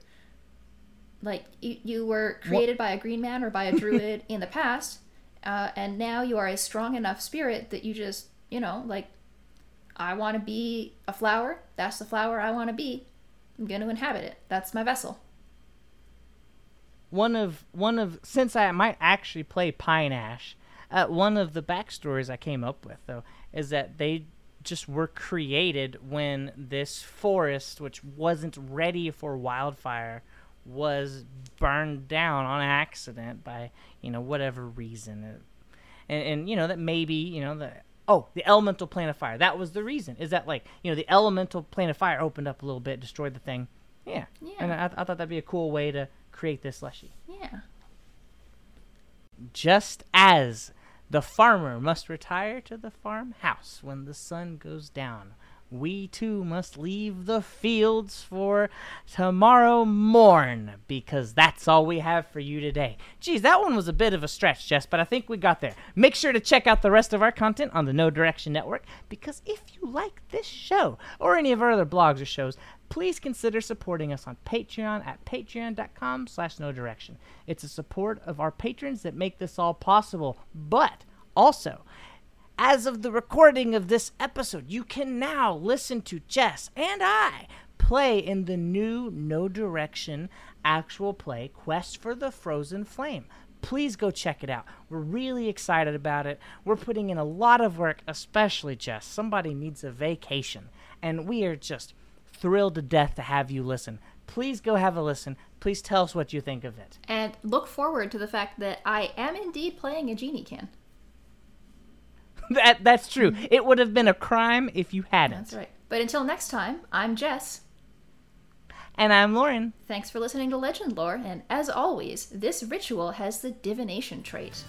A: Like, you, you were created by a green man or by a druid in the past, uh, and now you are a strong enough spirit that you just, you know, like, I want to be a flower. That's the flower I want to be. I'm going to inhabit it. That's my vessel
B: one of one of since I might actually play Pine Ash, uh, one of the backstories I came up with though is that they just were created when this forest, which wasn't ready for wildfire, was burned down on accident by you know whatever reason, uh, and and you know that maybe you know the oh the elemental plane of fire that was the reason is that like you know the elemental plane of fire opened up a little bit, destroyed the thing, yeah,
A: Yeah.
B: and I, I thought that'd be a cool way to create this leshy.
A: Yeah.
B: Just as the farmer must retire to the farmhouse when the sun goes down, we too must leave the fields for tomorrow morn because that's all we have for you today. Geez, that one was a bit of a stretch, Jess, but I think we got there. Make sure to check out the rest of our content on the Know Direction Network because if you like this show or any of our other blogs or shows, please consider supporting us on Patreon at patreon.com slash know direction. It's a support of our patrons that make this all possible. But also, as of the recording of this episode, you can now listen to Jess and I play in the new Know Direction actual play, Quest for the Frozen Flame. Please go check it out. We're really excited about it. We're putting in a lot of work, especially Jess. Somebody needs a vacation. And we are just thrilled to death to have you listen. Please go have a listen. Please tell us what you think of it.
A: And look forward to the fact that I am indeed playing a geniekin.
B: that that's true. Mm-hmm. It would have been a crime if you hadn't.
A: That's right. But until next time, I'm Jess.
B: And I'm Loren.
A: Thanks for listening to Legend Lore, and as always, this ritual has the divination trait.